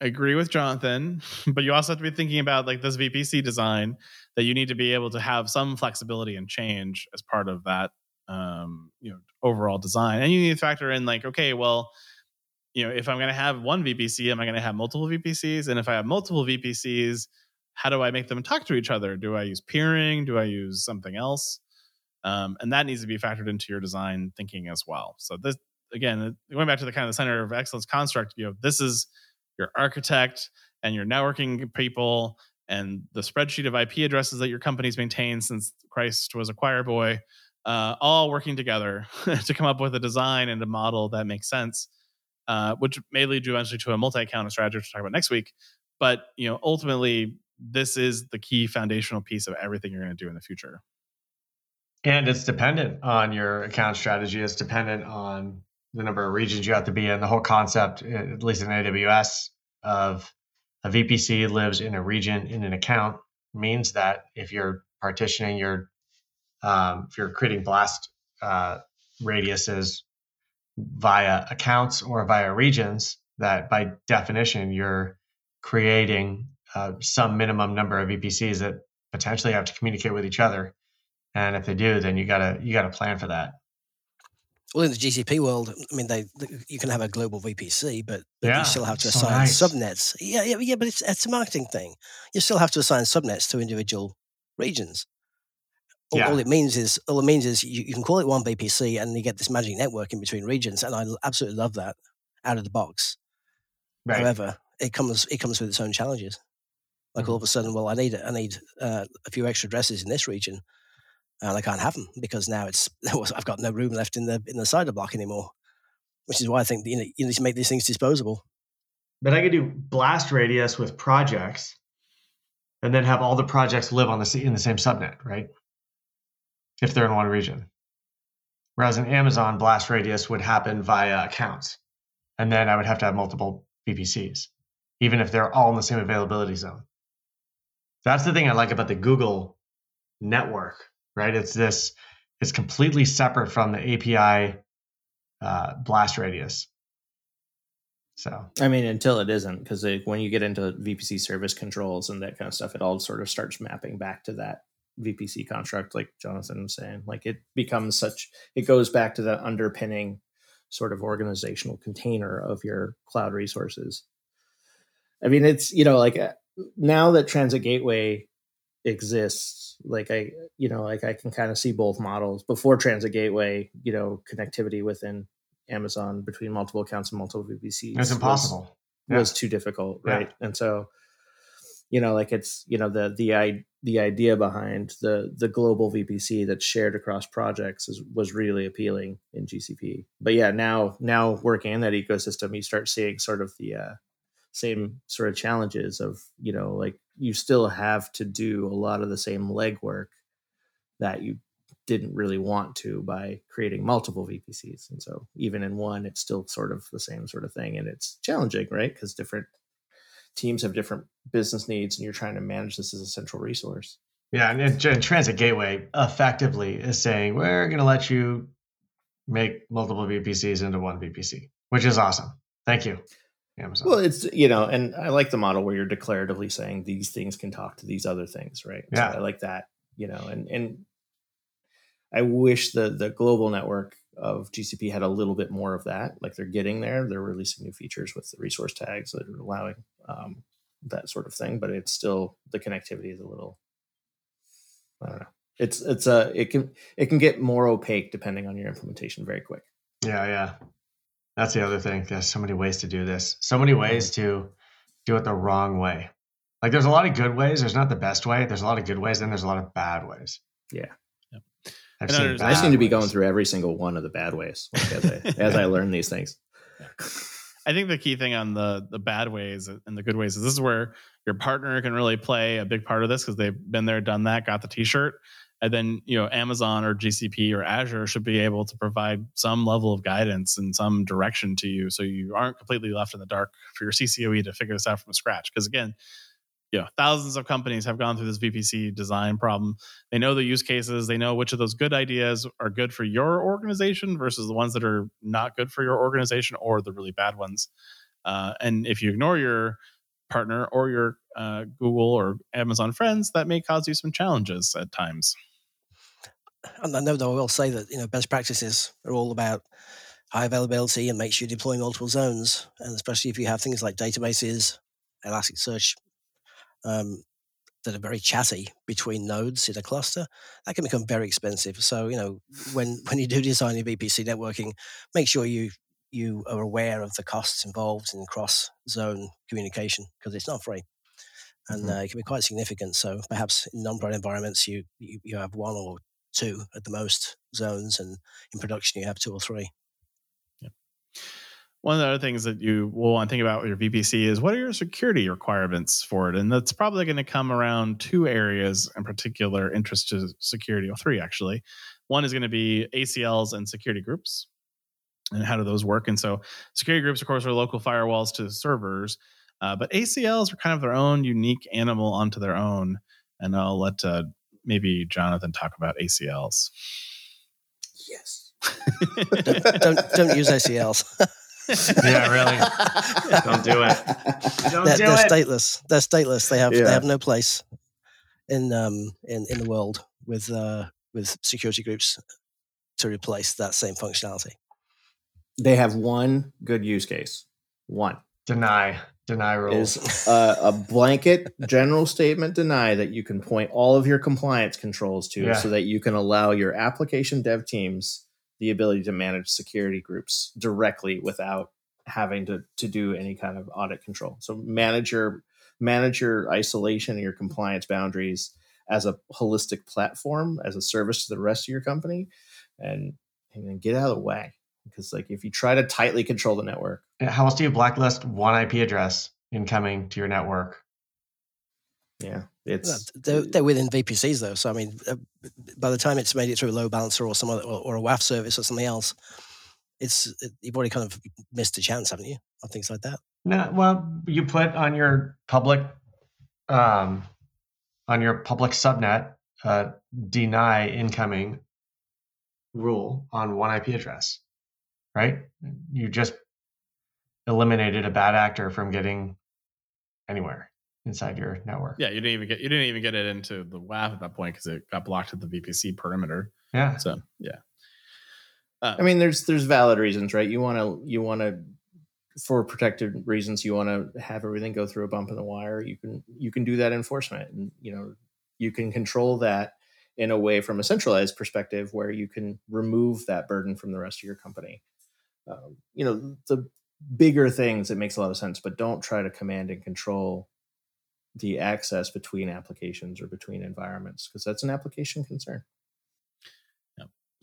[SPEAKER 2] agree with Jonathan, but you also have to be thinking about like this VPC design that you need to be able to have some flexibility and change as part of that um, you know overall design. And you need to factor in like, okay, well, you know, if I'm going to have one VPC, am I going to have multiple VPCs? And if I have multiple VPCs, how do I make them talk to each other? Do I use peering? Do I use something else? Um, and that needs to be factored into your design thinking as well. So this, again, uh, going back to the kind of the center of excellence construct, you know, this is your architect and your networking people and the spreadsheet of IP addresses that your company's maintained since Christ was a choir boy, uh, all working together *laughs* to come up with a design and a model that makes sense uh, which may lead you eventually to a multi-account strategy, which we'll talk about next week. But you know, ultimately, this is the key foundational piece of everything you're going to do in the future.
[SPEAKER 4] And it's dependent on your account strategy. It's dependent on the number of regions you have to be in. The whole concept, at least in AWS, of a VPC lives in a region in an account means that if you're partitioning your, um, if you're creating blast uh, radiuses via accounts or via regions that by definition you're creating uh, some minimum number of VPCs that potentially have to communicate with each other. And if they do, then you gotta you gotta plan for that.
[SPEAKER 1] Well, in the GCP world, I mean, they, you can have a global VPC, but, yeah, you still have to assign so nice. subnets. Yeah, yeah, yeah, but it's it's a marketing thing. You still have to assign subnets to individual regions all, yeah. all, it means is all it means is you, you, can call it one VPC and you get this magic network in between regions, and I absolutely love that out of the box. Right. However, it comes it comes with its own challenges. Like mm-hmm. all of a sudden, well, I need I need uh, a few extra addresses in this region, and I can't have them because now it's *laughs* I've got no room left in the in the CIDR block anymore. Which is why I think you, know, you need to make these things disposable.
[SPEAKER 4] But I could do blast radius with projects, and then have all the projects live on the in the same subnet, right? if they're in one region. Whereas in Amazon, blast radius would happen via accounts. and then I would have to have multiple VPCs, even if they're all in the same availability zone. That's the thing I like about the Google network, right? It's this, it's completely separate from the API uh, blast radius. So,
[SPEAKER 3] I mean, until it isn't, because when you get into VPC service controls and that kind of stuff, it all sort of starts mapping back to that VPC construct, like Jonathan was saying. Like it becomes such, it goes back to that underpinning sort of organizational container of your cloud resources. I mean, it's, you know, like uh, now that Transit Gateway exists, like I, you know, like I can kind of see both models. Before Transit Gateway, you know, connectivity within Amazon between multiple accounts and multiple VPCs.
[SPEAKER 4] It's impossible.
[SPEAKER 3] Was, yeah. was too difficult, right? Yeah. And so, you know, like it's you know the the the idea behind the the global VPC that's shared across projects is, was really appealing in GCP. But yeah, now now working in that ecosystem, you start seeing sort of the uh, same sort of challenges of you know like you still have to do a lot of the same legwork that you didn't really want to by creating multiple VPCs. And so even in one, it's still sort of the same sort of thing. And it's challenging, right? Because different teams have different business needs and you're trying to manage this as a central resource.
[SPEAKER 4] Yeah. And, and Transit Gateway effectively is saying, we're going to let you make multiple VPCs into one VPC, which is awesome. Thank you.
[SPEAKER 3] Amazon. Well, it's you know, and I like the model where you're declaratively saying these things can talk to these other things, right?
[SPEAKER 4] Yeah,
[SPEAKER 3] so I like that. You know, and and I wish the the global network of GCP had a little bit more of that. Like they're getting there. They're releasing new features with the resource tags that are allowing um, that sort of thing. But it's still the connectivity is a little. I don't know. It's it's a it can it can get more opaque depending on your implementation very quick.
[SPEAKER 4] Yeah, yeah. That's the other thing. There's so many ways to do this. So many mm-hmm. ways to do it the wrong way. Like there's a lot of good ways. There's not the best way. There's a lot of good ways. Then there's a lot of bad ways.
[SPEAKER 3] Yeah. I've seen I seem to be going through every single one of the bad ways like as, I, *laughs* as I learn these things.
[SPEAKER 2] I think the key thing on the the bad ways and the good ways is this is where your partner can really play a big part of this because they've been there, done that, got the T-shirt, and then you know Amazon or GCP or Azure should be able to provide some level of guidance and some direction to you, so you aren't completely left in the dark for your CCOE to figure this out from scratch. Because again, you know, thousands of companies have gone through this VPC design problem. They know the use cases. They know which of those good ideas are good for your organization versus the ones that are not good for your organization or the really bad ones. Uh, and if you ignore your partner or your uh, Google or Amazon friends, that may cause you some challenges at times.
[SPEAKER 1] And I know though I will say that you know best practices are all about high availability and make sure you're deploying multiple zones, and especially if you have things like databases, Elasticsearch um, that are very chatty between nodes in a cluster, that can become very expensive. So you know when *laughs* when you do design your VPC networking, make sure you you are aware of the costs involved in cross zone communication because it's not free and mm-hmm. uh, it can be quite significant. So perhaps in non-prod environments, you, you, you have one or two at the most zones, and in production you have two or three
[SPEAKER 2] one of the other things that you will want to think about with your VPC is what are your security requirements for it? And that's probably going to come around two areas in particular interest to security, or three actually. One is going to be ACLs and security groups. And how do those work? And so, security groups, of course, are local firewalls to servers, uh, but ACLs are kind of their own unique animal onto their own. And I'll let uh, maybe Jonathan talk about ACLs.
[SPEAKER 3] Yes.
[SPEAKER 1] don't, don't, don't use ACLs. *laughs*
[SPEAKER 4] yeah, really. Don't do it. Don't
[SPEAKER 1] they're,
[SPEAKER 4] do
[SPEAKER 1] they're
[SPEAKER 4] it.
[SPEAKER 1] stateless. They're stateless. They have yeah. they have no place in um in in the world with uh with security groups to replace that same functionality.
[SPEAKER 3] They have one good use case. One.
[SPEAKER 4] Deny. Deny rules.
[SPEAKER 3] Is uh, a blanket general statement deny that you can point all of your compliance controls to yeah. so that you can allow your application dev teams the ability to manage security groups directly without having to, to do any kind of audit control. So manage your manage your isolation and your compliance boundaries as a holistic platform, as a service to the rest of your company, and and then get out of the way. Because like if you try to tightly control the network,
[SPEAKER 4] how else do you blacklist one IP address incoming to your network?
[SPEAKER 3] Yeah, it's
[SPEAKER 1] they're, they're, within VPCs though. So I mean, uh, by the time it's made it through a load balancer or some other, or, or a WAF service or something else, it's it, you've already kind of missed a chance, haven't you, on things like that?
[SPEAKER 4] No, well, you put on your public, um, on your public subnet, uh, deny incoming rule on one IP address, right? You just eliminated a bad actor from getting anywhere inside your network.
[SPEAKER 2] Yeah, you didn't even get you didn't even get it into the WAF at that point because it got blocked at the VPC perimeter.
[SPEAKER 4] Yeah.
[SPEAKER 2] So yeah.
[SPEAKER 3] Uh, I mean, there's there's valid reasons, right? You want to you want to for protected reasons, you want to have everything go through a bump in the wire. You can you can do that enforcement, and you know you can control that in a way from a centralized perspective where you can remove that burden from the rest of your company. Um, you know the bigger things it makes a lot of sense, but don't try to command and control the access between applications or between environments because that's an application concern.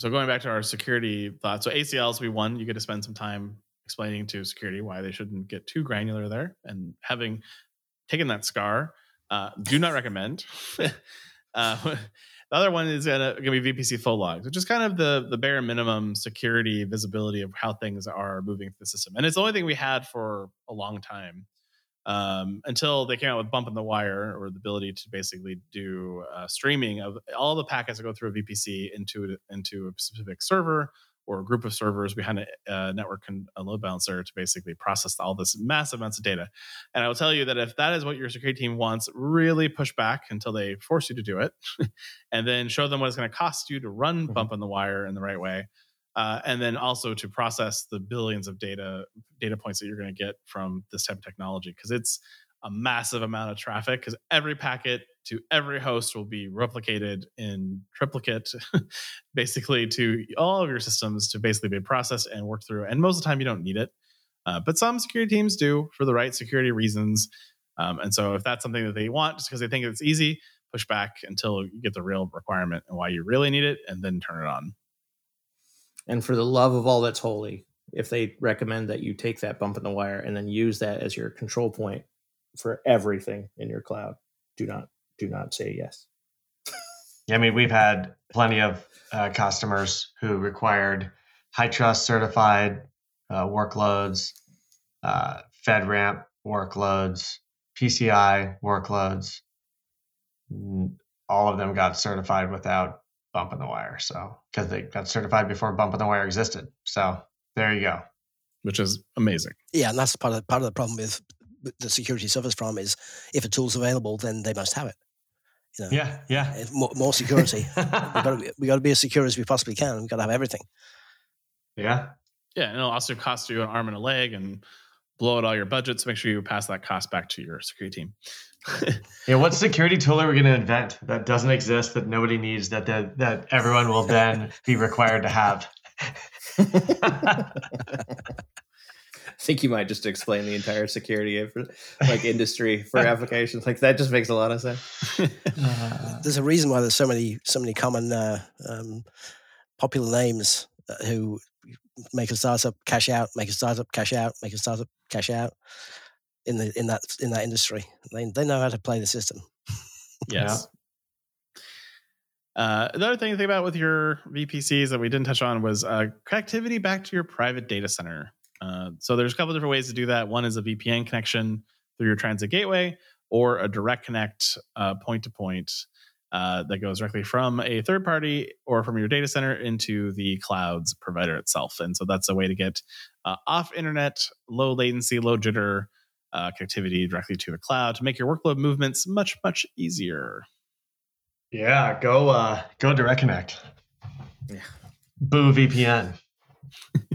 [SPEAKER 2] So going back to our security thoughts, so ACLs we won. You get to spend some time explaining to security why they shouldn't get too granular there, and having taken that scar, uh, do not recommend. *laughs* uh, the other one is gonna, gonna be VPC flow logs, which is kind of the the bare minimum security visibility of how things are moving through the system, and it's the only thing we had for a long time um, until they came out with bump in the wire or the ability to basically do uh, streaming of all the packets that go through a VPC into into a specific server or a group of servers behind a, a network and a load balancer to basically process all this massive amounts of data. And I will tell you that if that is what your security team wants, really push back until they force you to do it, *laughs* and then show them what it's going to cost you to run
[SPEAKER 4] Mhm.
[SPEAKER 2] bump on the wire in the right way uh, and then also to process the billions of data data points that you're going to get from this type of technology because it's a massive amount of traffic because every packet to every host will be replicated in triplicate *laughs* basically to all of your systems to basically be processed and worked through and most of the time you don't need it. Uh, but some security teams do for the right security reasons. Um, and so if that's something that they want just because they think it's easy push back until you get the real requirement and why you really need it and then turn it on.
[SPEAKER 3] And for the love of all that's holy, if they recommend that you take that bump in the wire and then use that as your control point for everything in your cloud, do not do not say yes.
[SPEAKER 4] Yeah, I mean, we've had plenty of uh, customers who required high trust certified uh, workloads, uh, FedRAMP workloads, PCI workloads. All of them got certified without bumping the wire. So, because they got certified before bumping the wire existed. So, there you go.
[SPEAKER 2] which is amazing
[SPEAKER 1] Yeah, and that's part of part of the problem with with the security suffers from is if a tool's available, then they must have it. You know,
[SPEAKER 4] Yeah, yeah.
[SPEAKER 1] If more, more security. *laughs* we got to be, we got to be as secure as we possibly can. We've got to have everything.
[SPEAKER 4] yeah.
[SPEAKER 2] Yeah, and it'll also cost you an arm and a leg and blow out all your budgets. Make sure you pass that cost back to your security team. *laughs*
[SPEAKER 4] Yeah, what security tool are we going to invent that doesn't exist, that nobody needs, that that, that everyone will then be required to have? *laughs* *laughs*
[SPEAKER 3] I think you might just explain the entire security of like industry for *laughs* applications. Like that just makes a lot of sense. *laughs*
[SPEAKER 1] There's a reason why there's so many so many common uh, um, popular names uh, who make a startup cash out, make a startup cash out, make a startup cash out in the in that in that industry. They they know how to play the system.
[SPEAKER 2] yes. Uh, the other thing to think about with your VPCs that we didn't touch on was uh, connectivity back to your private data center. Uh, so there's a couple different ways to do that. One is a VPN connection through your transit gateway, or a direct connect point to point that goes directly from a third party or from your data center into the cloud's provider itself. And so that's a way to get uh, off internet, low latency, low jitter uh, connectivity directly to the cloud to make your workload movements much much easier.
[SPEAKER 4] Yeah, go uh, go Direct Connect.
[SPEAKER 3] Yeah.
[SPEAKER 4] Boo VPN. *laughs*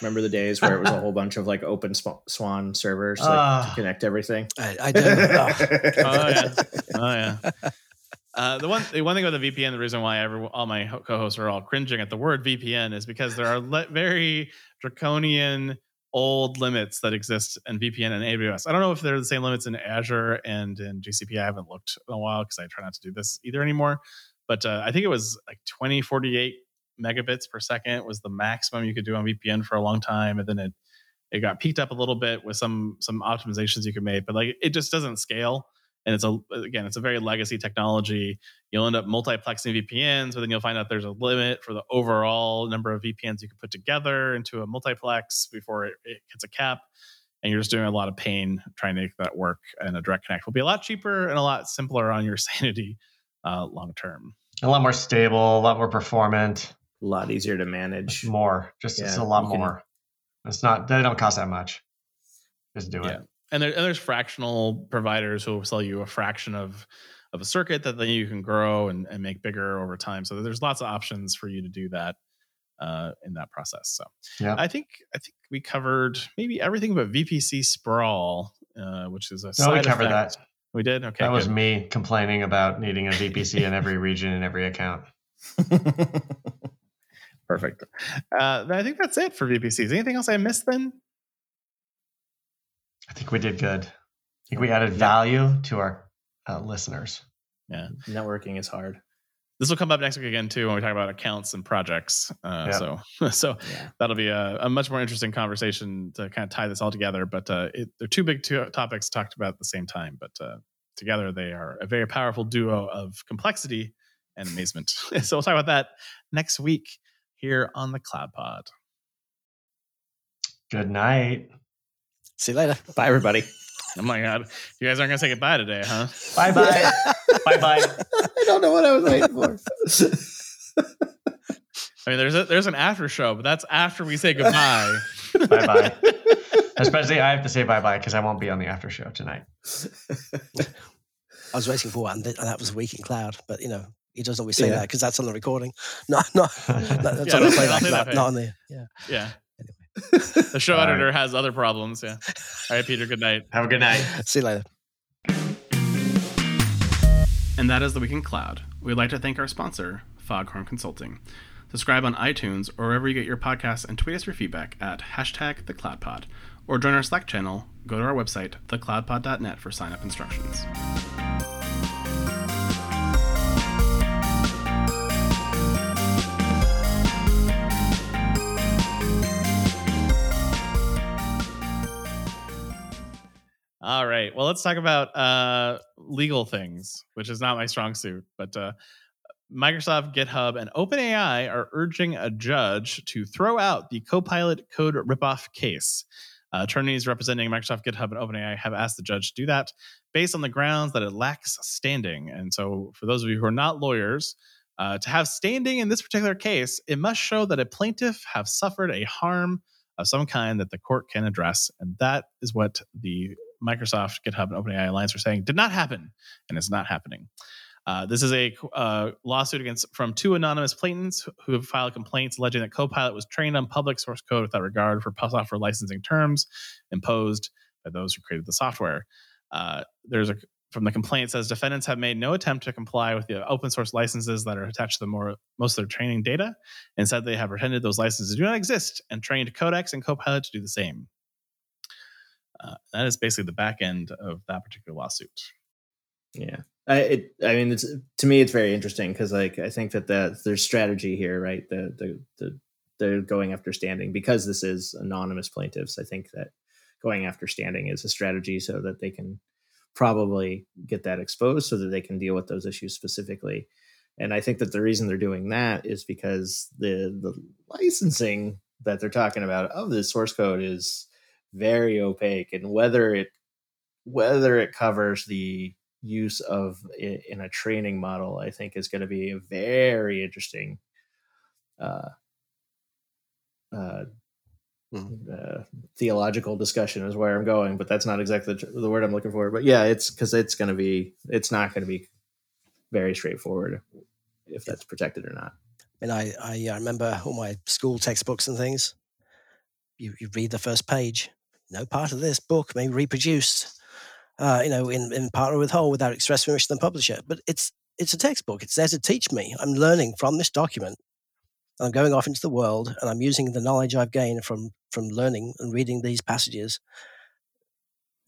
[SPEAKER 3] Remember the days where it was a whole bunch of like open sw- swan servers like,
[SPEAKER 4] Ah.
[SPEAKER 3] to connect everything?
[SPEAKER 1] I, I do. oh, *laughs*
[SPEAKER 2] Oh yeah, oh yeah. Uh, the one the one thing about the VPN, the reason why every, all my co-hosts are all cringing at the word VPN is because there are le- very draconian old limits that exist in VPN and AWS. I don't know if they're the same limits in Azure and in GCP. I haven't looked in a while because I try not to do this either anymore. But uh, I think it was like 20, 48 megabits per second was the maximum you could do on VPN for a long time, and then it it got peaked up a little bit with some some optimizations you could make, but like it just doesn't scale. and it's a again it's a very legacy technology you'll end up multiplexing vpns but then you'll find out there's a limit for the overall number of vpns you can put together into a multiplex before it, it hits a cap and you're just doing a lot of pain trying to make that work and a direct connect will be a lot cheaper and a lot simpler on your *laughs* sanity uh, long term
[SPEAKER 4] A lot more stable, a lot more performant,
[SPEAKER 3] A lot easier to manage.
[SPEAKER 4] more. Just it's a lot
[SPEAKER 3] you can-
[SPEAKER 4] more. It's not. They don't cost that much. Just do
[SPEAKER 2] Yeah.
[SPEAKER 4] it.
[SPEAKER 2] and, there, and there's fractional providers who will sell you a fraction of of a circuit that then you can grow and, and make bigger over time so there's lots of options for you to do that uh, in that process so
[SPEAKER 4] Yeah.
[SPEAKER 2] i think i think we covered maybe everything but vpc sprawl uh, which is a
[SPEAKER 4] No, we
[SPEAKER 2] side
[SPEAKER 4] covered
[SPEAKER 2] effect.
[SPEAKER 4] that.
[SPEAKER 2] we did okay
[SPEAKER 4] that was
[SPEAKER 2] good.
[SPEAKER 4] me complaining about needing a VPC in every *laughs* region and every account. *laughs*
[SPEAKER 2] perfect uh, i think that's it for vpcs anything else i missed then
[SPEAKER 4] I think we did good. I think we added value to our uh, listeners. Yeah.
[SPEAKER 3] Networking is hard.
[SPEAKER 2] this will come up next week again too when we talk about accounts and projects uh,
[SPEAKER 4] Yeah.
[SPEAKER 2] so *laughs* so
[SPEAKER 3] Yeah.
[SPEAKER 2] that'll be a, a much more interesting conversation to kind of tie this all together. But uh, it, they're two big two topics talked about at the same time, but uh, together they are a very powerful duo of complexity and amazement. *laughs* so we'll talk about that next week here on the Cloud Pod.
[SPEAKER 4] Good night.
[SPEAKER 1] See you later.
[SPEAKER 3] Bye, everybody. *laughs*
[SPEAKER 2] Oh my God, you guys aren't gonna say goodbye today, huh?
[SPEAKER 4] Bye bye. bye bye.
[SPEAKER 3] I don't know what I was waiting for. *laughs*
[SPEAKER 2] I mean, there's a, there's an after show, but that's after we say goodbye. *laughs*
[SPEAKER 4] Bye bye. Especially, I have to say bye bye because I won't be on the after show tonight.
[SPEAKER 1] I was waiting for one, and that was a Week in Cloud, but you know, he doesn't always say
[SPEAKER 3] Yeah.
[SPEAKER 1] that because that's on the recording. *laughs* No, no, *laughs* that's
[SPEAKER 2] Yeah,
[SPEAKER 1] on the
[SPEAKER 2] don't
[SPEAKER 1] playback,
[SPEAKER 2] don't
[SPEAKER 1] not, on the. Yeah.
[SPEAKER 2] yeah. The show
[SPEAKER 4] All right.
[SPEAKER 2] editor has other problems. Yeah. All right, Peter. Good night.
[SPEAKER 4] Have a good night. *laughs*
[SPEAKER 1] See you later.
[SPEAKER 2] And that is the Week in Cloud. We'd like to thank our sponsor, Foghorn Consulting. Subscribe on iTunes or wherever you get your podcasts and tweet us your feedback at hashtag thecloudpod. Or join our Slack channel, go to our website, thecloudpod.net for sign up instructions. All right. Well, let's talk about uh, legal things, which is not my strong suit. But uh, Microsoft, GitHub, and OpenAI are urging a judge to throw out the Copilot code ripoff case. Uh, attorneys representing Microsoft, GitHub, and OpenAI have asked the judge to do that based on the grounds that it lacks standing. And so, for those of you who are not lawyers, uh, to have standing in this particular case, it must show that a plaintiff have suffered a harm of some kind that the court can address. And that is what the Microsoft, GitHub, and OpenAI Alliance are saying did not happen and is not happening. Uh, this is a uh, lawsuit against from two anonymous plaintiffs who have filed complaints alleging that Copilot was trained on public source code without regard for software licensing terms imposed by those who created the software. Uh, there's a from the complaint says defendants have made no attempt to comply with the open source licenses that are attached to the more, most of their training data. Instead, they have pretended those licenses do not exist and trained Codex and Copilot to do the same. Uh, that is basically the back end of that particular lawsuit.
[SPEAKER 3] Yeah. I it I mean it's to me it's very interesting because like I think that the there's strategy here, right? The the the they're going after standing because this is anonymous plaintiffs. I think that going after standing is a strategy so that they can probably get that exposed so that they can deal with those issues specifically. And I think that the reason they're doing that is because the the licensing that they're talking about of the source code is very opaque and whether it whether it covers the use of it in a training model i think is going to be a very interesting uh, uh,
[SPEAKER 1] Mhm.
[SPEAKER 3] uh, theological discussion is where i'm going but that's not exactly the, the word i'm looking for but yeah it's because it's going to be it's not going to be very straightforward if that's protected or not
[SPEAKER 1] And I, I, I remember all my school textbooks and things. You, you read the first page. No part of this book may be reproduced, uh, you know, in, in partner with whole without express permission of the publisher. But it's it's a textbook. It's there to teach me. I'm learning from this document. I'm going off into the world, and I'm using the knowledge I've gained from from learning and reading these passages,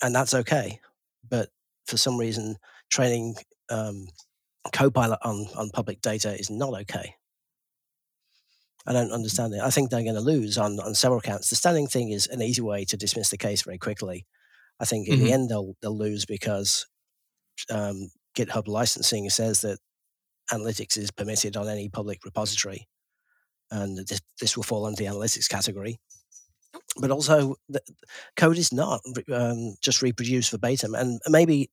[SPEAKER 1] and that's okay. But for some reason, training um, Copilot on on public data is not okay. I don't understand it. I think they're going to lose on, on several counts. The standing thing is an easy way to dismiss the case very quickly. I think in the end they'll they'll lose because um, GitHub licensing says that analytics is permitted on any public repository, and this, this will fall under the analytics category. But also, the code is not um, just reproduced verbatim, and maybe,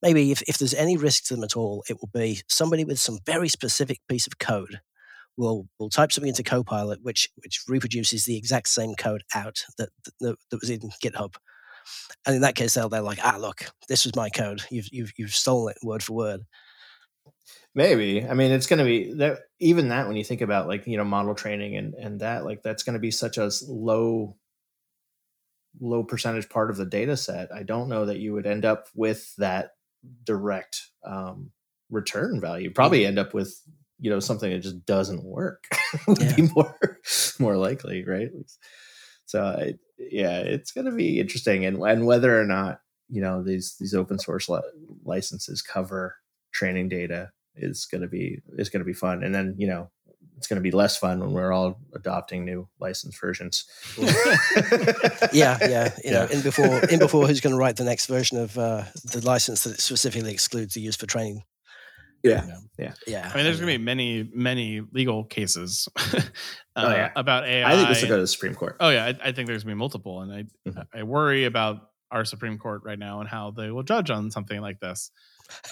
[SPEAKER 1] maybe if, if there's any risk to them at all, it will be somebody with some very specific piece of code will we'll type something into Copilot, which which reproduces the exact same code out that that, that was in GitHub. And in that case, they'll they're like, ah, look, this was my code. You've you've you've stolen it word for word.
[SPEAKER 3] Maybe. I mean, it's going to be that even that when you think about like, you know, model training and, and that, like, that's going to be such a low, low percentage part of the data set. I don't know that you would end up with that direct um, return value. Probably end up with, you know, something that just doesn't work *laughs* would yeah. be more, *laughs* more likely. Right. So yeah, it's going to be interesting. And, and whether or not, you know, these, these open source li- licenses cover training data is going to be is going to be fun and then you know it's going to be less fun when we're all adopting new license versions *laughs*
[SPEAKER 1] yeah yeah you know in before in before who's going to write the next version of uh, the license that specifically excludes the use for training
[SPEAKER 3] yeah, you know? yeah,
[SPEAKER 1] yeah.
[SPEAKER 2] I mean, there's going to be many, many legal cases *laughs* uh, oh, yeah. about AI.
[SPEAKER 3] I think this will go to the Supreme Court.
[SPEAKER 2] Oh yeah, I, I think there's going to be multiple, and I, mm-hmm. I worry about our Supreme Court right now and how they will judge on something like this.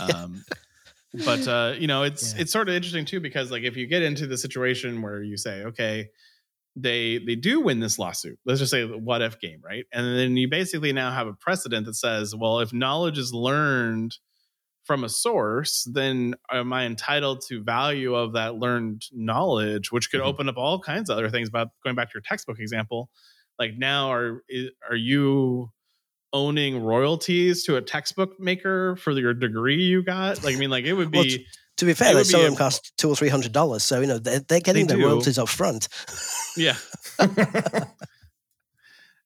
[SPEAKER 2] Um, *laughs* but uh, you know, it's yeah. it's sort of interesting too because like if you get into the situation where you say, okay, they they do win this lawsuit. Let's just say the what if game, right? And then you basically now have a precedent that says, well, if knowledge is learned from a source, then am I entitled to value of that learned knowledge, which could mm-hmm. open up all kinds of other things. About going back to your textbook example, like now are are you owning royalties to a textbook maker for your degree you got? Like, I mean, like it would be. Well, t-
[SPEAKER 1] to be fair, some of them cost two or three hundred dollars, so you know they're, they're getting they their royalties up front.
[SPEAKER 2] yeah. *laughs* *laughs*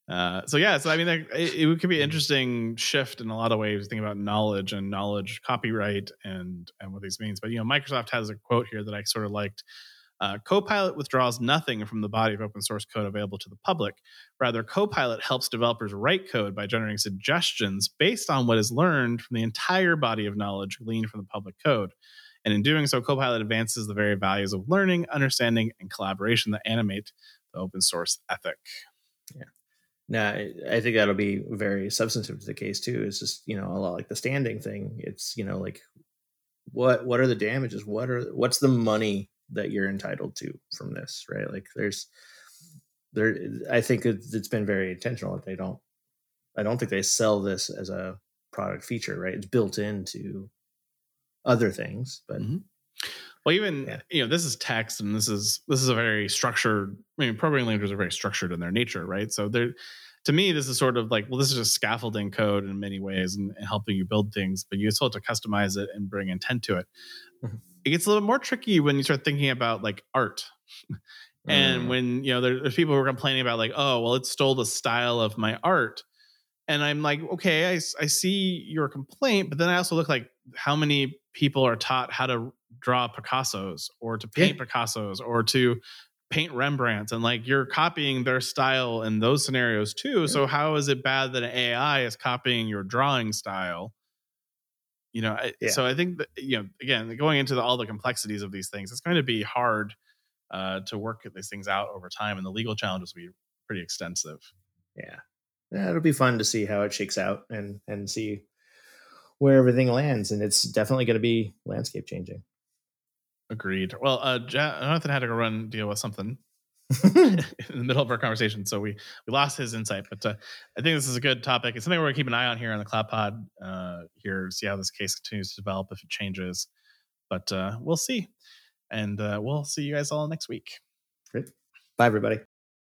[SPEAKER 2] uh, so yeah, so I mean, it, it could be an interesting shift in a lot of ways. Think about knowledge and knowledge copyright and and what these means. But you know, Microsoft has a quote here that I sort of liked. Uh, Copilot withdraws nothing from the body of open source code available to the public. Rather, Copilot helps developers write code by generating suggestions based on what is learned from the entire body of knowledge gleaned from the public code. And in doing so, Copilot advances the very values of learning, understanding, and collaboration that animate the open source ethic.
[SPEAKER 3] Yeah. Now, I think that'll be very substantive to the case too. It's just you know a lot like the standing thing. It's you know like what what are the damages? What are what's the money that you're entitled to from this, right? Like there's there I think it's been very intentional that they don't I don't think they sell this as a product feature, right? It's built into other things, but mm-hmm.
[SPEAKER 2] Well, even yeah. you know, this is text, and this is this is a very structured. I mean, programming languages are very structured in their nature, right? So they're to me, this is sort of like, well, this is just scaffolding code in many ways and, and helping you build things, but you still have to customize it and bring intent to it. Mm-hmm it gets a little more tricky when you start thinking about like art. *laughs* and mm. when, you know, there, there's people who are complaining about like, oh, well, it stole the style of my art. And I'm like, okay, I, I see your complaint, but then I also look like how many people are taught how to draw Picasso's or to paint yeah. Picasso's or to paint Rembrandts and like you're copying their style in those scenarios too. Yeah. So how is it bad that an AI is copying your drawing style? you know yeah. so i think that you know again going into the, all the complexities of these things it's going to be hard uh, to work these things out over time and the legal challenges will be pretty extensive
[SPEAKER 3] yeah yeah it'll be fun to see how it shakes out and and see where everything lands and it's definitely going to be landscape changing
[SPEAKER 2] agreed well uh jonathan had to go run deal with something *laughs* *laughs* in the middle of our conversation. So we we lost his insight, but uh, I think this is a good topic. It's something we're gonna keep an eye on here on the Cloud Pod uh, here, see how this case continues to develop if it changes. But uh, we'll see, and uh, we'll see you guys all next week.
[SPEAKER 3] Great. Bye, everybody.